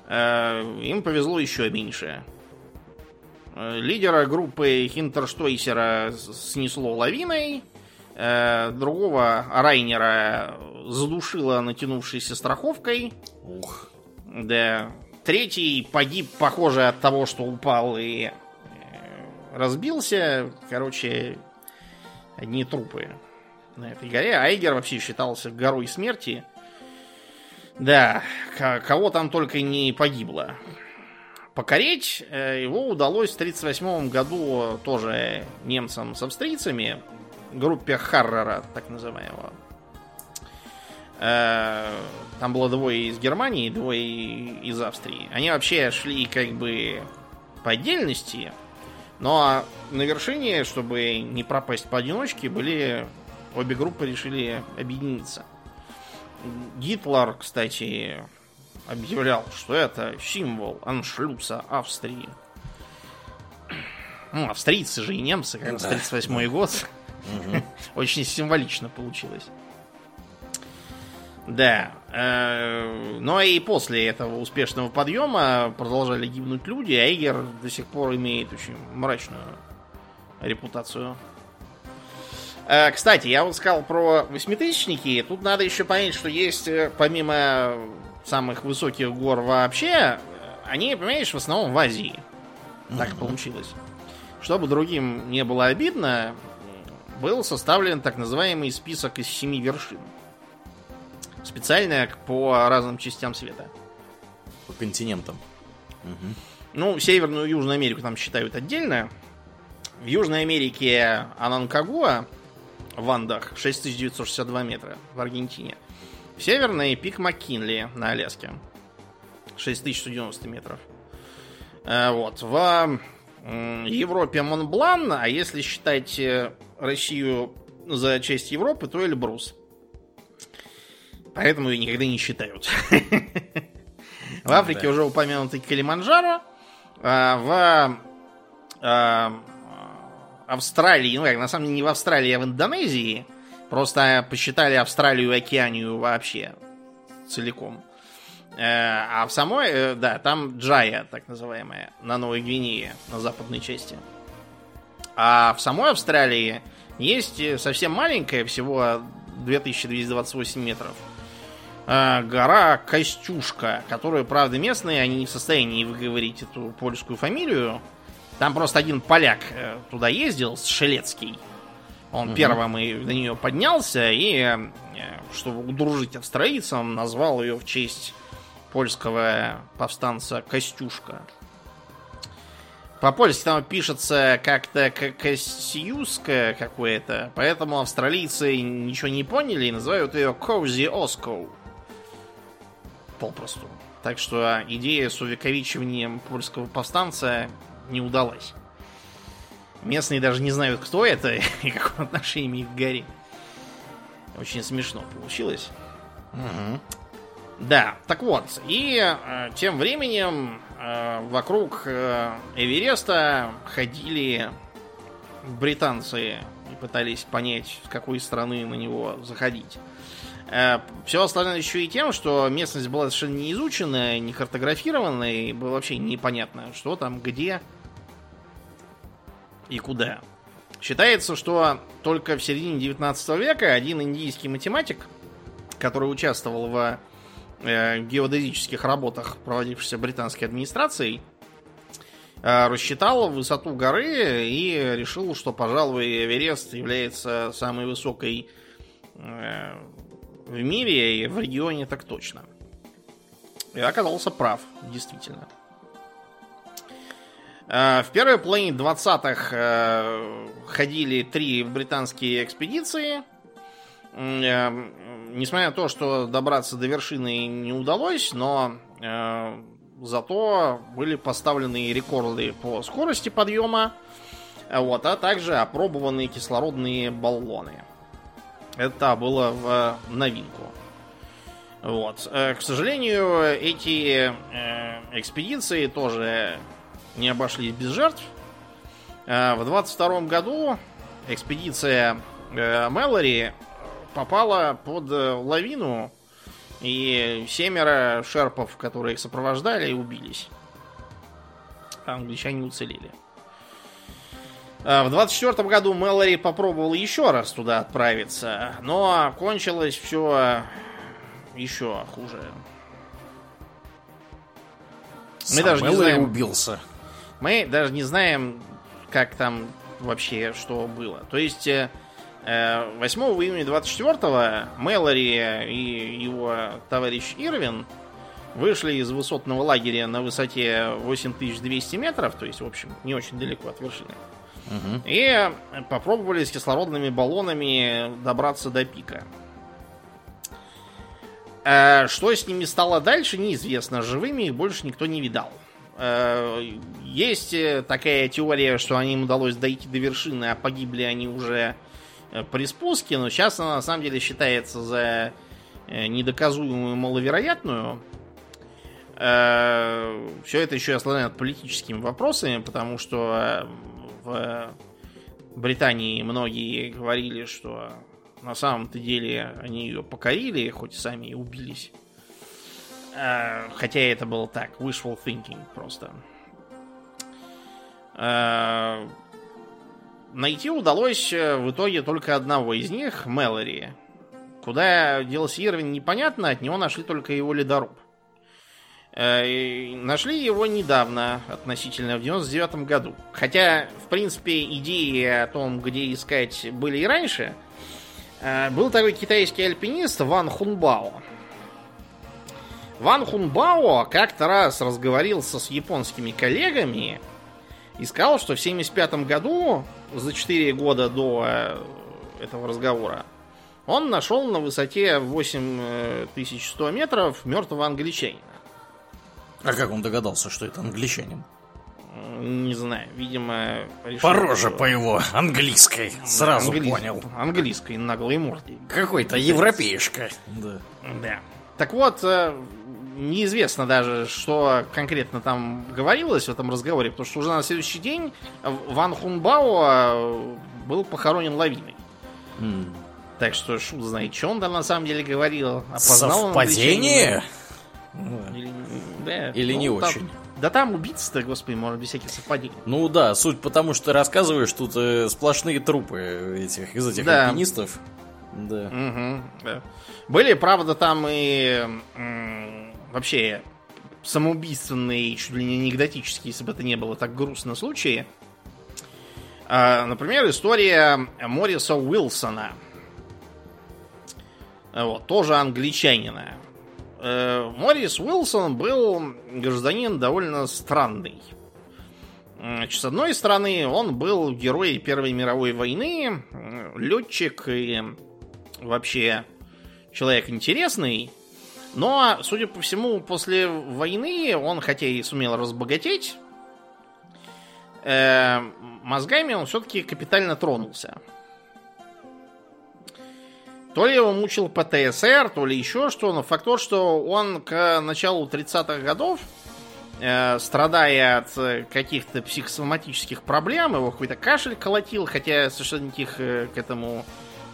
э, им повезло еще меньше. Э, Лидера группы Хинтерштойсера снесло лавиной, э, другого Райнера задушило натянувшейся страховкой, Ух. да. Третий погиб, похоже, от того, что упал и э, разбился. Короче, одни трупы на этой горе. Айгер вообще считался горой смерти. Да, кого там только не погибло. Покорить э, его удалось в 1938 году тоже немцам с австрийцами. группе Харрера, так называемого. Э, там было двое из Германии, двое из Австрии. Они вообще шли как бы по отдельности, но на вершине, чтобы не пропасть поодиночке, были обе группы решили объединиться. Гитлер, кстати, объявлял, что это символ аншлюса Австрии. Ну, австрийцы же и немцы, как раз 38 год. (laughs) Очень символично получилось. Да. Э, но и после этого успешного подъема продолжали гибнуть люди, а Эйгер до сих пор имеет очень мрачную репутацию. Э, кстати, я вот сказал про восьмитысячники. Тут надо еще понять, что есть э, помимо самых высоких гор вообще, они, понимаешь, в основном в Азии. Так mm-hmm. получилось. Чтобы другим не было обидно, был составлен так называемый список из семи вершин. Специально по разным частям света. По континентам. Угу. Ну, Северную и Южную Америку там считают отдельно. В Южной Америке Ананкагуа в Андах 6962 метра в Аргентине. В Северной пик Маккинли на Аляске 6190 метров. Э, вот. В Европе Монблан, а если считать э, Россию за часть Европы, то Эльбрус. Поэтому ее никогда не считают. (laughs) В Африке уже упомянутый Калиманджаро. А, в а, Австралии, ну как, на самом деле не в Австралии, а в Индонезии. Просто посчитали Австралию и Океанию вообще целиком. Э, а в самой, э, да, там Джая, так называемая, на Новой Гвинее, на западной части. А в самой Австралии есть совсем маленькая, всего 2228 метров, э, гора Костюшка, которую, правда, местные, они не в состоянии выговорить эту польскую фамилию. Там просто один поляк туда ездил, Шелецкий. Он угу. первым и на нее поднялся и, чтобы удружить австралийцам, назвал ее в честь польского повстанца Костюшка. По-польски там пишется как-то Костюшка какое-то, поэтому австралийцы ничего не поняли и называют ее Коузи Оско. Попросту. Так что идея с увековечиванием польского повстанца не удалась. Местные даже не знают, кто это (laughs) и какое отношение имеет к горе. Очень смешно получилось. Угу. Да, так вот, и э, тем временем э, вокруг э, Эвереста ходили британцы и пытались понять, с какой стороны на него заходить. Э, все остальное еще и тем, что местность была совершенно не изучена, не картографирована, и было вообще непонятно, что там, где и куда. Считается, что только в середине 19 века один индийский математик, который участвовал в Э, геодезических работах, проводившихся британской администрацией, э, рассчитал высоту горы и решил, что, пожалуй, Эверест является самой высокой э, в мире и в регионе так точно. И оказался прав, действительно. В первой половине 20-х ходили три британские экспедиции – несмотря на то, что добраться до вершины не удалось, но э, зато были поставлены рекорды по скорости подъема, вот, а также опробованные кислородные баллоны. Это было в новинку. Вот. Э, к сожалению, эти э, экспедиции тоже не обошлись без жертв. Э, в 22 году экспедиция э, Мэлори попала под э, лавину, и семеро шерпов, которые их сопровождали, убились. Англичане уцелели. А, в 24 году Мэлори попробовал еще раз туда отправиться, но кончилось все еще хуже. Мы Сам даже Мэлори не знаем, убился. Мы даже не знаем, как там вообще что было. То есть э, 8 э, июня 24-го Мэлори и его товарищ Ирвин вышли из высотного лагеря на высоте 8200 метров, то есть, в общем, не очень далеко от вершины. Угу. И попробовали с кислородными баллонами добраться до пика. Э, что с ними стало дальше, неизвестно. Живыми их больше никто не видал. Э, есть э, такая теория, что им удалось дойти до вершины, а погибли они уже при спуске, но сейчас она на самом деле считается за недоказуемую маловероятную. Все это еще осложняет политическими вопросами, потому что в Британии многие говорили, что на самом-то деле они ее покорили, хоть сами и убились. А, хотя это было так, wishful thinking просто. А, найти удалось э, в итоге только одного из них, Мэлори. Куда делся Ирвин, непонятно, от него нашли только его ледоруб. Э, нашли его недавно, относительно, в 99 году. Хотя, в принципе, идеи о том, где искать, были и раньше – Э, был такой китайский альпинист Ван Хунбао. Ван Хунбао как-то раз разговорился с японскими коллегами и сказал, что в 75 году, за 4 года до э, этого разговора, он нашел на высоте 8100 э, метров мертвого англичанина. А как он догадался, что это англичанин? Не знаю, видимо... Решил, по роже по его английской. Сразу Англи... понял. Английской наглой мордой. Какой-то европеешка. Да. Да. Так вот, э, неизвестно даже, что конкретно там говорилось в этом разговоре, потому что уже на следующий день Ван Хунбао э, был похоронен лавиной. Mm. Так что шут знает, что он там на самом деле говорил. Опознал Совпадение? Или, да, Или ну, не там, очень. Да там убийцы-то, господи, может, без всяких совпадений. Ну да, суть потому, что ты рассказываешь, тут э, сплошные трупы этих, из этих да. альпинистов. Да. Угу, да. Были, правда, там и м- вообще самоубийственные, чуть ли не анекдотические, если бы это не было так грустно случаи. А, например, история Мориса Уилсона. Вот, тоже англичанина. Э, Морис Уилсон был гражданин довольно странный. С одной стороны, он был герой Первой мировой войны, летчик и вообще человек интересный, но, судя по всему, после войны он, хотя и сумел разбогатеть, э, мозгами он все-таки капитально тронулся. То ли его мучил ПТСР, то ли еще что, но факт то, что он к началу 30-х годов, э, страдая от каких-то психосоматических проблем, его какой-то кашель колотил, хотя совершенно никаких э, к этому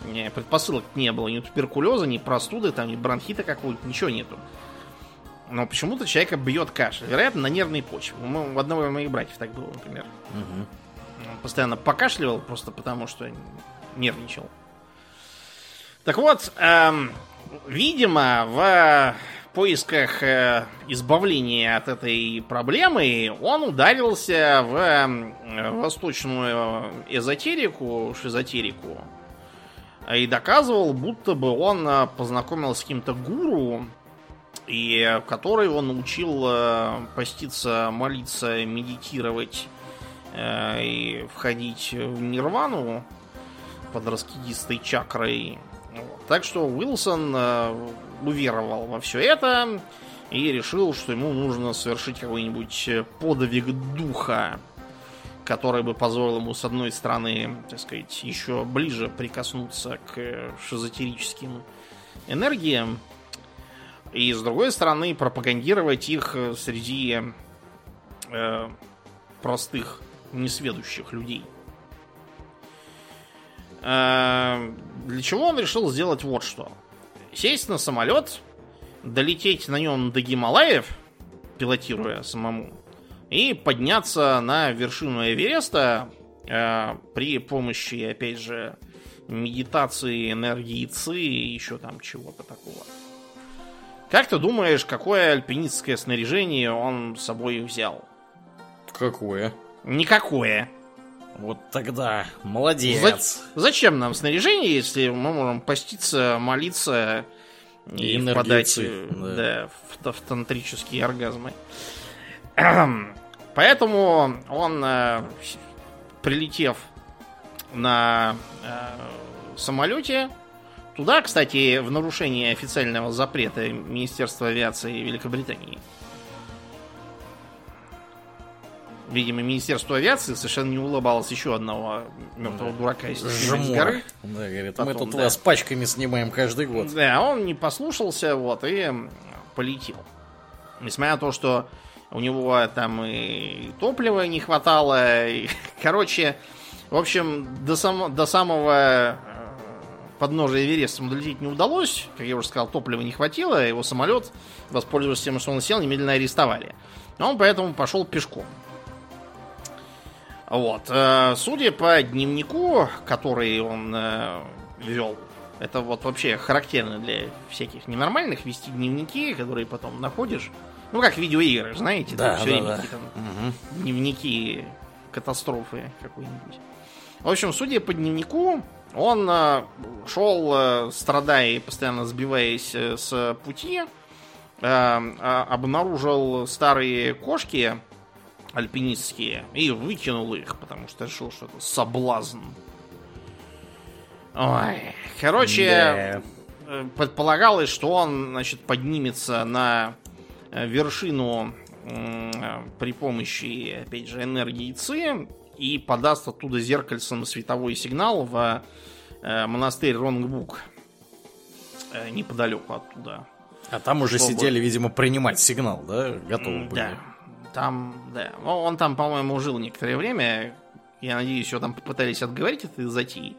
не, предпосылок не было, ни туберкулеза, ни простуды, там, ни бронхита какого-то, ничего нету. Но почему-то человека бьет кашель. Вероятно, на нервной почве. У одного из моих братьев так было, например. Угу. Он постоянно покашливал, просто потому что нервничал. Так вот, эм, видимо, в поисках э, избавления от этой проблемы он ударился в э, восточную эзотерику, шизотерику, и доказывал, будто бы он э, познакомился с каким-то гуру, и который он научил э, поститься, молиться, медитировать э, и входить в нирвану под раскидистой чакрой. Так что Уилсон э, уверовал во все это и решил, что ему нужно совершить какой-нибудь э, подвиг духа, который бы позволил ему, с одной стороны, так сказать, еще ближе прикоснуться к шизотерическим энергиям, и с другой стороны, пропагандировать их среди э, простых, несведущих людей. Э, для чего он решил сделать вот что? Сесть на самолет, долететь на нем до Гималаев, пилотируя самому, и подняться на вершину Эвереста э, при помощи, опять же, медитации, энергии ЦИ и еще там чего-то такого. Как ты думаешь, какое альпинистское снаряжение он с собой взял? Какое? Никакое. Вот тогда молодец. За... Зачем нам снаряжение, если мы можем поститься, молиться и, и впадать да. Да, в, в тантрические оргазмы? (clears throat) Поэтому он э, прилетев на э, самолете, туда, кстати, в нарушение официального запрета Министерства авиации Великобритании, видимо, Министерство авиации совершенно не улыбалось еще одного мертвого дурака из горы. Да, говорит, Потом, мы тут да. вас пачками снимаем каждый год. Да, он не послушался, вот, и полетел. Несмотря на то, что у него там и топлива не хватало, и, (laughs) короче, в общем, до, само- до самого э, подножия Эвереста ему долететь не удалось. Как я уже сказал, топлива не хватило, его самолет, воспользовавшись тем, что он сел, немедленно арестовали. Но он поэтому пошел пешком. Вот. э, Судя по дневнику, который он э, вел, это вот вообще характерно для всяких ненормальных вести дневники, которые потом находишь. Ну, как видеоигры, знаете, Да, там все да, время да. какие-то Мгм. дневники катастрофы какой-нибудь. В общем, судя по дневнику, он э, шел, страдая и постоянно сбиваясь с пути, а, обнаружил старые кошки альпинистские и выкинул их, потому что решил, что это соблазн. Ой, короче, Да. э, предполагалось, что он, значит, поднимется на э, вершину э, при помощи, опять же, энергии ЦИ и подаст оттуда зеркальцем световой сигнал в монастырь Ронгбук неподалеку оттуда. А там уже Чтобы- сидели, видимо, принимать сигнал, да? Готовы были. Да, там, да. Он там, по-моему, жил некоторое время. Я надеюсь, его там попытались отговорить от этой затеи.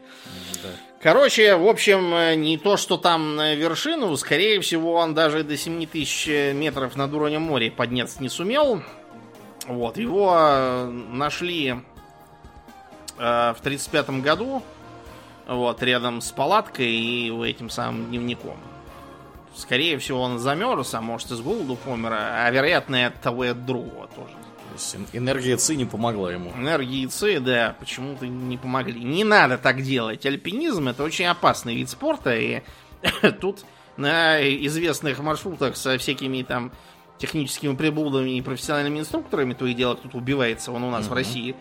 Да. Короче, в общем, э, не то, что там на вершину, скорее всего, он даже до 7000 метров над уровнем моря подняться не сумел. Вот, его э, нашли э, в 35 году, вот, рядом с палаткой и этим самым дневником. Скорее всего, он замерз, а может, и с голоду помер, а вероятно, и от того и от другого тоже. То есть эн- энергия ЦИ не помогла ему. Энергии ЦИ, да, почему-то не помогли. Не надо так делать. Альпинизм это очень опасный вид спорта, и (coughs) тут на известных маршрутах со всякими там техническими приблудами и профессиональными инструкторами, то и дело кто-то убивается, он у нас в России.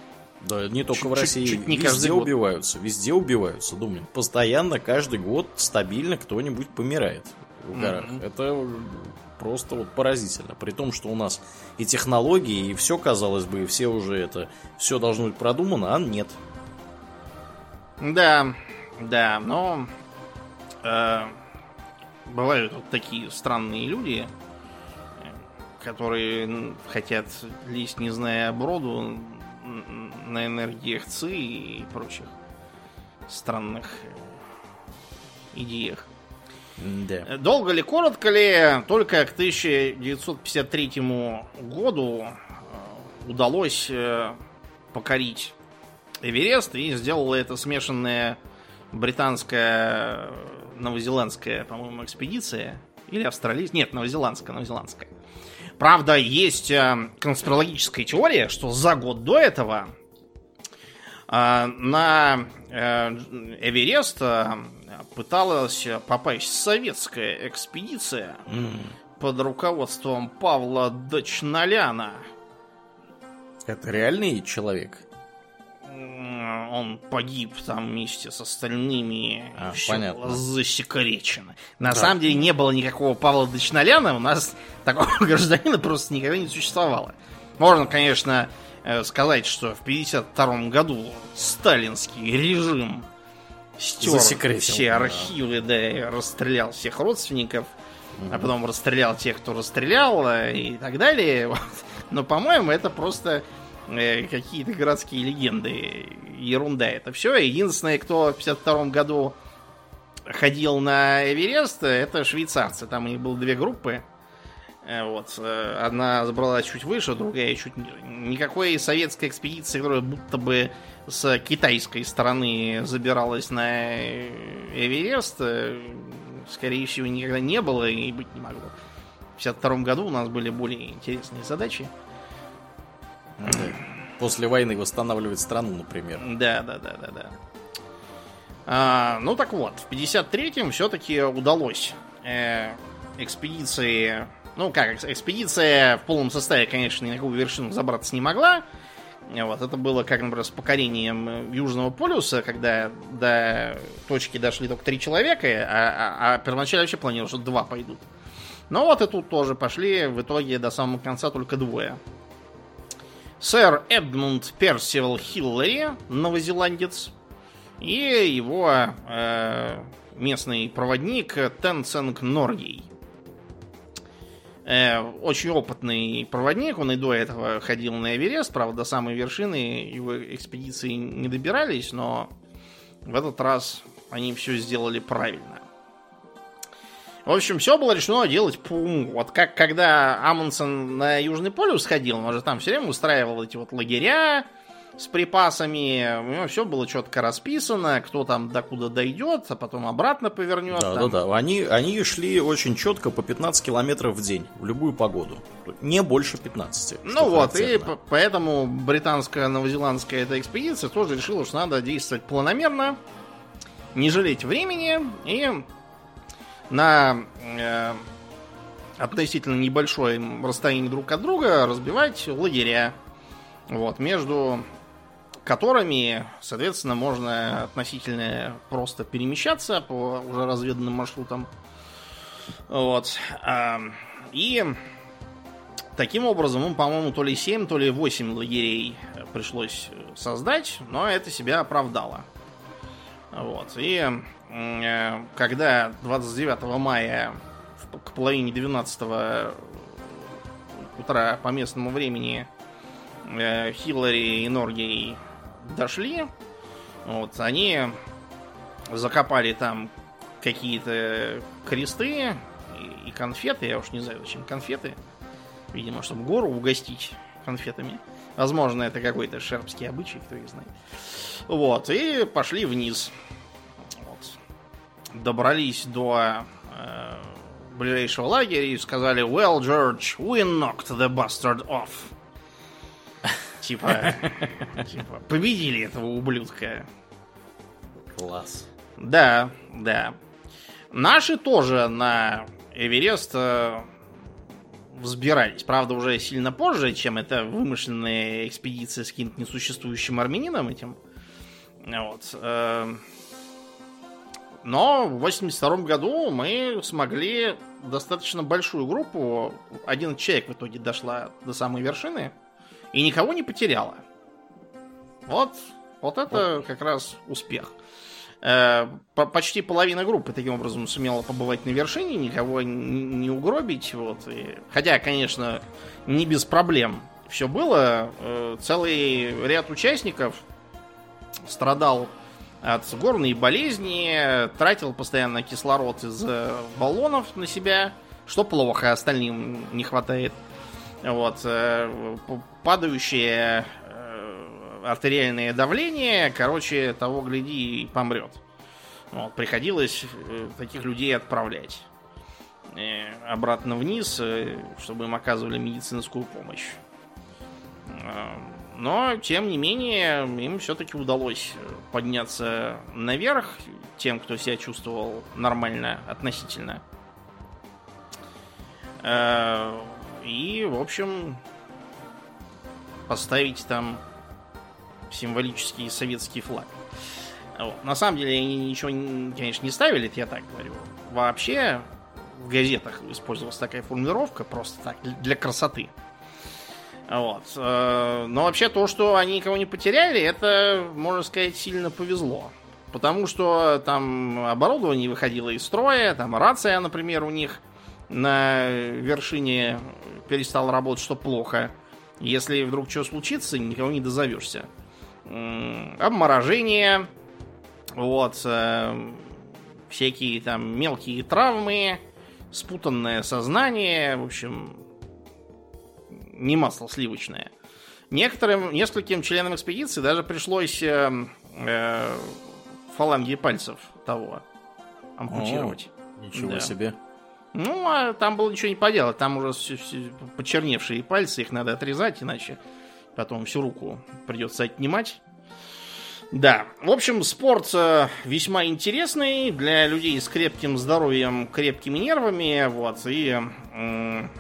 Да, не только Чуть- в чуть- России. чуть не везде каждый год. убиваются. Везде убиваются, думаю. Постоянно, каждый год, стабильно кто-нибудь помирает в горах. Это просто вот поразительно. При том, что у нас и технологии, и все, казалось бы, и все уже это, все должно быть продумано, а нет. Да, да, но э, бывают вот такие странные люди, которые хотят лезть, не зная оброду, на энергиях ЦИ и прочих странных э, идеях. Да. Э, Долго ли, коротко ли, только к 1953 году э, удалось э, покорить Эверест, и сделала это смешанная британская, новозеландская, по-моему, экспедиция. Или австралийская. Нет, новозеландская, новозеландская. Правда, есть конспирологическая теория, что за год до этого на Эверест пыталась попасть советская экспедиция М. под руководством Павла Дочналяна. Это реальный человек? Он погиб там вместе с остальными. А, Всё понятно. засекречено. На Да. самом деле не было никакого Павла Дочналяна. У нас (laughs) такого гражданина просто никогда не существовало. Можно, конечно, э, сказать, что в 1952 году сталинский режим стер все архивы, да, и расстрелял всех родственников, а потом расстрелял тех, кто расстрелял, э, и так далее. (laughs) Вот. Но, по-моему, это просто э, какие-то городские легенды. Ерунда это все. Единственное, кто в 52 году ходил на Эверест, это швейцарцы. Там у них было две группы. Э, Вот. э, Одна забралась чуть выше, другая чуть. Никакой советской экспедиции, которая будто бы с китайской стороны забиралась на Эверест, э, скорее всего, никогда не было и быть не могло. В 52 году у нас были более интересные задачи. Да. После войны восстанавливать страну, например. Да, да, да, да, да. А, ну так вот, в 53-м все-таки удалось э, экспедиции. Ну как, экс- экспедиция в полном составе, конечно, ни на какую вершину забраться не могла. Вот, это было, как, например, с покорением Южного полюса, когда до точки дошли только три человека, а, а, а первоначально вообще планировал, что два пойдут. Но вот и тут тоже пошли, в итоге до самого конца только двое. Сэр Эдмунд Персивал Хиллари, новозеландец, и его э, местный проводник Тенцинг Норгей. Э, очень опытный проводник, он и до этого ходил на Эверест, правда, до самой вершины его экспедиции не добирались, но в этот раз они все сделали правильно. В общем, все было решено делать по уму. Вот как когда Амундсен на Южный полюс ходил, он же там все время устраивал эти вот лагеря, с припасами. У него все было четко расписано, кто там докуда дойдет, а потом обратно повернет. Да, там. да, да. Они, они шли очень четко по 15 километров в день, в любую погоду. Не больше 15. Ну вот, и поэтому британская новозеландская эта экспедиция тоже решила, что надо действовать планомерно, не жалеть времени и на э, относительно небольшое расстояние друг от друга разбивать лагеря. Вот, между которыми, соответственно, можно относительно просто перемещаться по уже разведанным маршрутам. Вот. И таким образом, ну, по-моему, то ли 7, то ли 8 лагерей пришлось создать, но это себя оправдало. Вот. И э, когда 29 мая к половине 12 утра по местному времени э, Хиллари и Норгей дошли, вот, они закопали там какие-то кресты и, и конфеты. Я уж не знаю, зачем конфеты. Видимо, чтобы гору угостить конфетами. Возможно, это какой-то шербский обычай, кто их знает. Вот, и пошли вниз. Вот. Добрались до э, ближайшего лагеря и сказали Well, George, we knocked the bastard off. Типа, типа, победили этого ублюдка. Класс. Да, да. Наши тоже на Эверест э, взбирались. Правда, уже сильно позже, чем это вымышленная экспедиция с каким-то несуществующим армянином этим. Вот. Э, но в 82 году мы смогли достаточно большую группу, один человек в итоге дошла до самой вершины, и никого не потеряла. Вот, вот это вот. как раз успех. Э, почти половина группы таким образом сумела побывать на вершине, никого не угробить. Вот. И, хотя, конечно, не без проблем все было. Э, целый ряд участников страдал от горной болезни, тратил постоянно кислород из э, баллонов на себя, что плохо, остальным не хватает. Вот, э, падающее э, артериальное давление, короче, того гляди и помрет. Вот, приходилось э, таких людей отправлять обратно вниз, чтобы им оказывали медицинскую помощь. Но, тем не менее, им все-таки удалось подняться наверх, тем, кто себя чувствовал нормально относительно. И, в общем, поставить там символический советский флаг. Вот. На самом деле они ничего, конечно, не ставили, это я так говорю. Вообще в газетах использовалась такая формулировка, просто так, для красоты. Вот. Э, но вообще то, что они никого не потеряли, это, можно сказать, сильно повезло. Потому что там оборудование выходило из строя, там рация, например, у них на вершине перестал работать, что плохо. Если вдруг что случится, никого не дозовешься. Обморожение, вот, э, всякие там мелкие травмы, спутанное сознание, в общем, не масло сливочное. Некоторым, нескольким членам экспедиции даже пришлось э, э, фаланги пальцев того ампутировать. О, ничего да. себе. Ну, а там было ничего не поделать. Там уже все, все почерневшие пальцы, их надо отрезать, иначе потом всю руку придется отнимать. Да, в общем, спорт э, весьма интересный для людей с крепким здоровьем, крепкими нервами, вот, и м-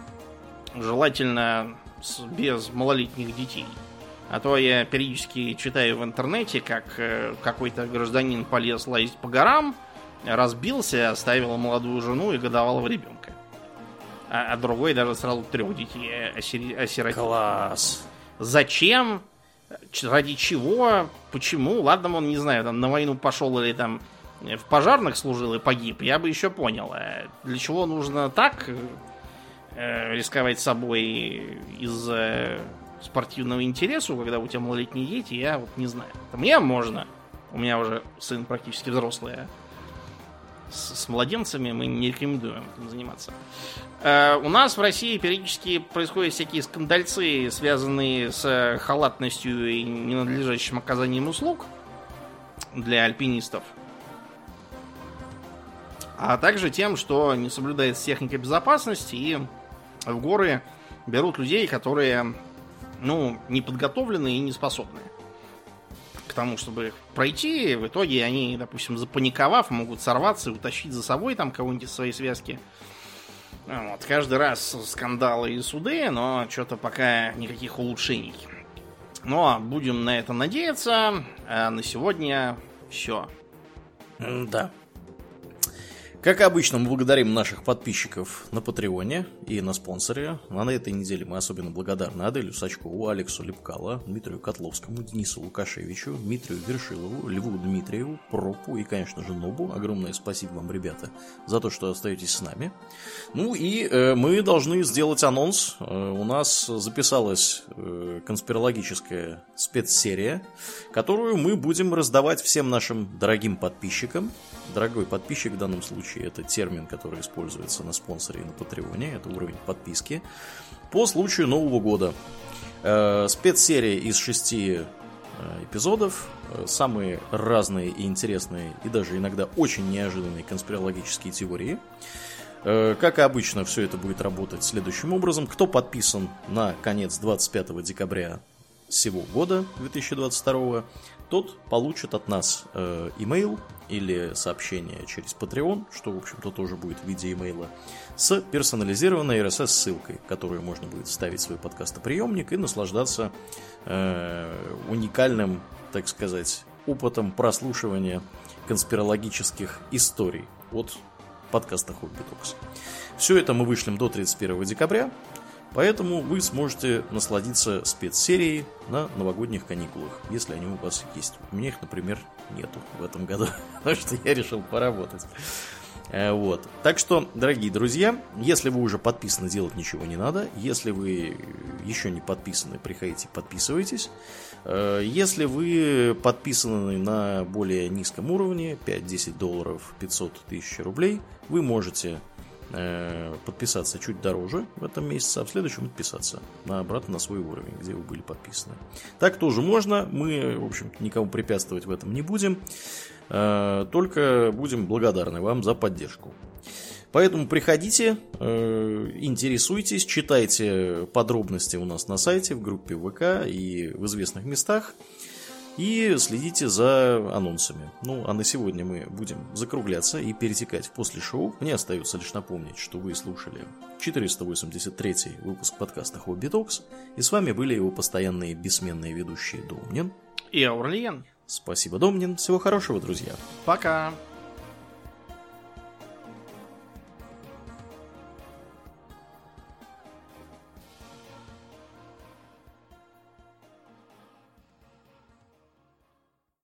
желательно с, без малолетних детей. А то я периодически читаю в интернете, как э, какой-то гражданин полез лазить по горам, разбился, оставил молодую жену и годовалого ребенка. А, а другой даже сразу трех детей осиротил. Класс. Зачем? Ради чего? Почему? Ладно, он, не знаю, там на войну пошел или там в пожарных служил и погиб, я бы еще понял. А для чего нужно так э, рисковать собой из-за спортивного интереса, когда у тебя малолетние дети, я вот не знаю. Мне можно. У меня уже сын практически взрослый. А с, с младенцами мы не рекомендуем этим заниматься. Э, у нас в России периодически происходят всякие скандальцы, связанные с халатностью и ненадлежащим оказанием услуг для альпинистов. А также тем, что не соблюдается техника безопасности и в горы берут людей, которые ну, не подготовленные и не способные к тому, чтобы пройти. В итоге они, допустим, запаниковав, могут сорваться и утащить за собой там кого-нибудь из своей связки. Вот, каждый раз скандалы и суды, но что-то пока никаких улучшений. Но будем на это надеяться. А на сегодня все. Да. Как обычно, мы благодарим наших подписчиков на Патреоне и на спонсоре. А на этой неделе мы особенно благодарны Аделю Сачкову, Алексу Лепкало, Дмитрию Котловскому, Денису Лукашевичу, Дмитрию Вершилову, Льву Дмитриеву, Пропу и, конечно же, Нобу. Огромное спасибо вам, ребята, за то, что остаетесь с нами. Ну и э, мы должны сделать анонс. Э, у нас записалась э, конспирологическая спецсерия, которую мы будем раздавать всем нашим дорогим подписчикам. Дорогой подписчик в данном случае случае это термин, который используется на спонсоре и на Патреоне, это уровень подписки, по случаю Нового года. Э, спецсерия из шести э, эпизодов, э, самые разные и интересные, и даже иногда очень неожиданные конспирологические теории. Как и обычно, все это будет работать следующим образом. Кто подписан на конец 25 декабря сего года, 2022, тот получит от нас э, имейл или сообщение через Patreon, что, в общем-то, тоже будет в виде имейла, с персонализированной RSS-ссылкой, которую можно будет вставить в свой подкастоприемник и наслаждаться э, уникальным, так сказать, опытом прослушивания конспирологических историй от подкаста Хобби Токс. Все это мы вышлем до 31 декабря. Поэтому вы сможете насладиться спецсерией на новогодних каникулах, если они у вас есть. У меня их, например, нету в этом году, (laughs) потому что я решил поработать. Э, вот. Так что, дорогие друзья, если вы уже подписаны, делать ничего не надо. Если вы еще не подписаны, приходите, подписывайтесь. Э, если вы подписаны на более низком уровне, 5-10 долларов, 500 тысяч рублей, вы можете подписаться чуть дороже в этом месяце, а в следующем отписаться на обратно на свой уровень, где вы были подписаны. Так тоже можно, мы, в общем никому препятствовать в этом не будем, э, только будем благодарны вам за поддержку. Поэтому приходите, э, интересуйтесь, читайте подробности у нас на сайте, в группе ВК и в известных местах. И следите за анонсами. Ну, а на сегодня мы будем закругляться и перетекать в после шоу. Мне остается лишь напомнить, что вы слушали 483 выпуск подкаста Хобби Токс. И с вами были его постоянные бессменные ведущие Домнин и Аурлиен. Спасибо, Домнин. Всего хорошего, друзья. Пока.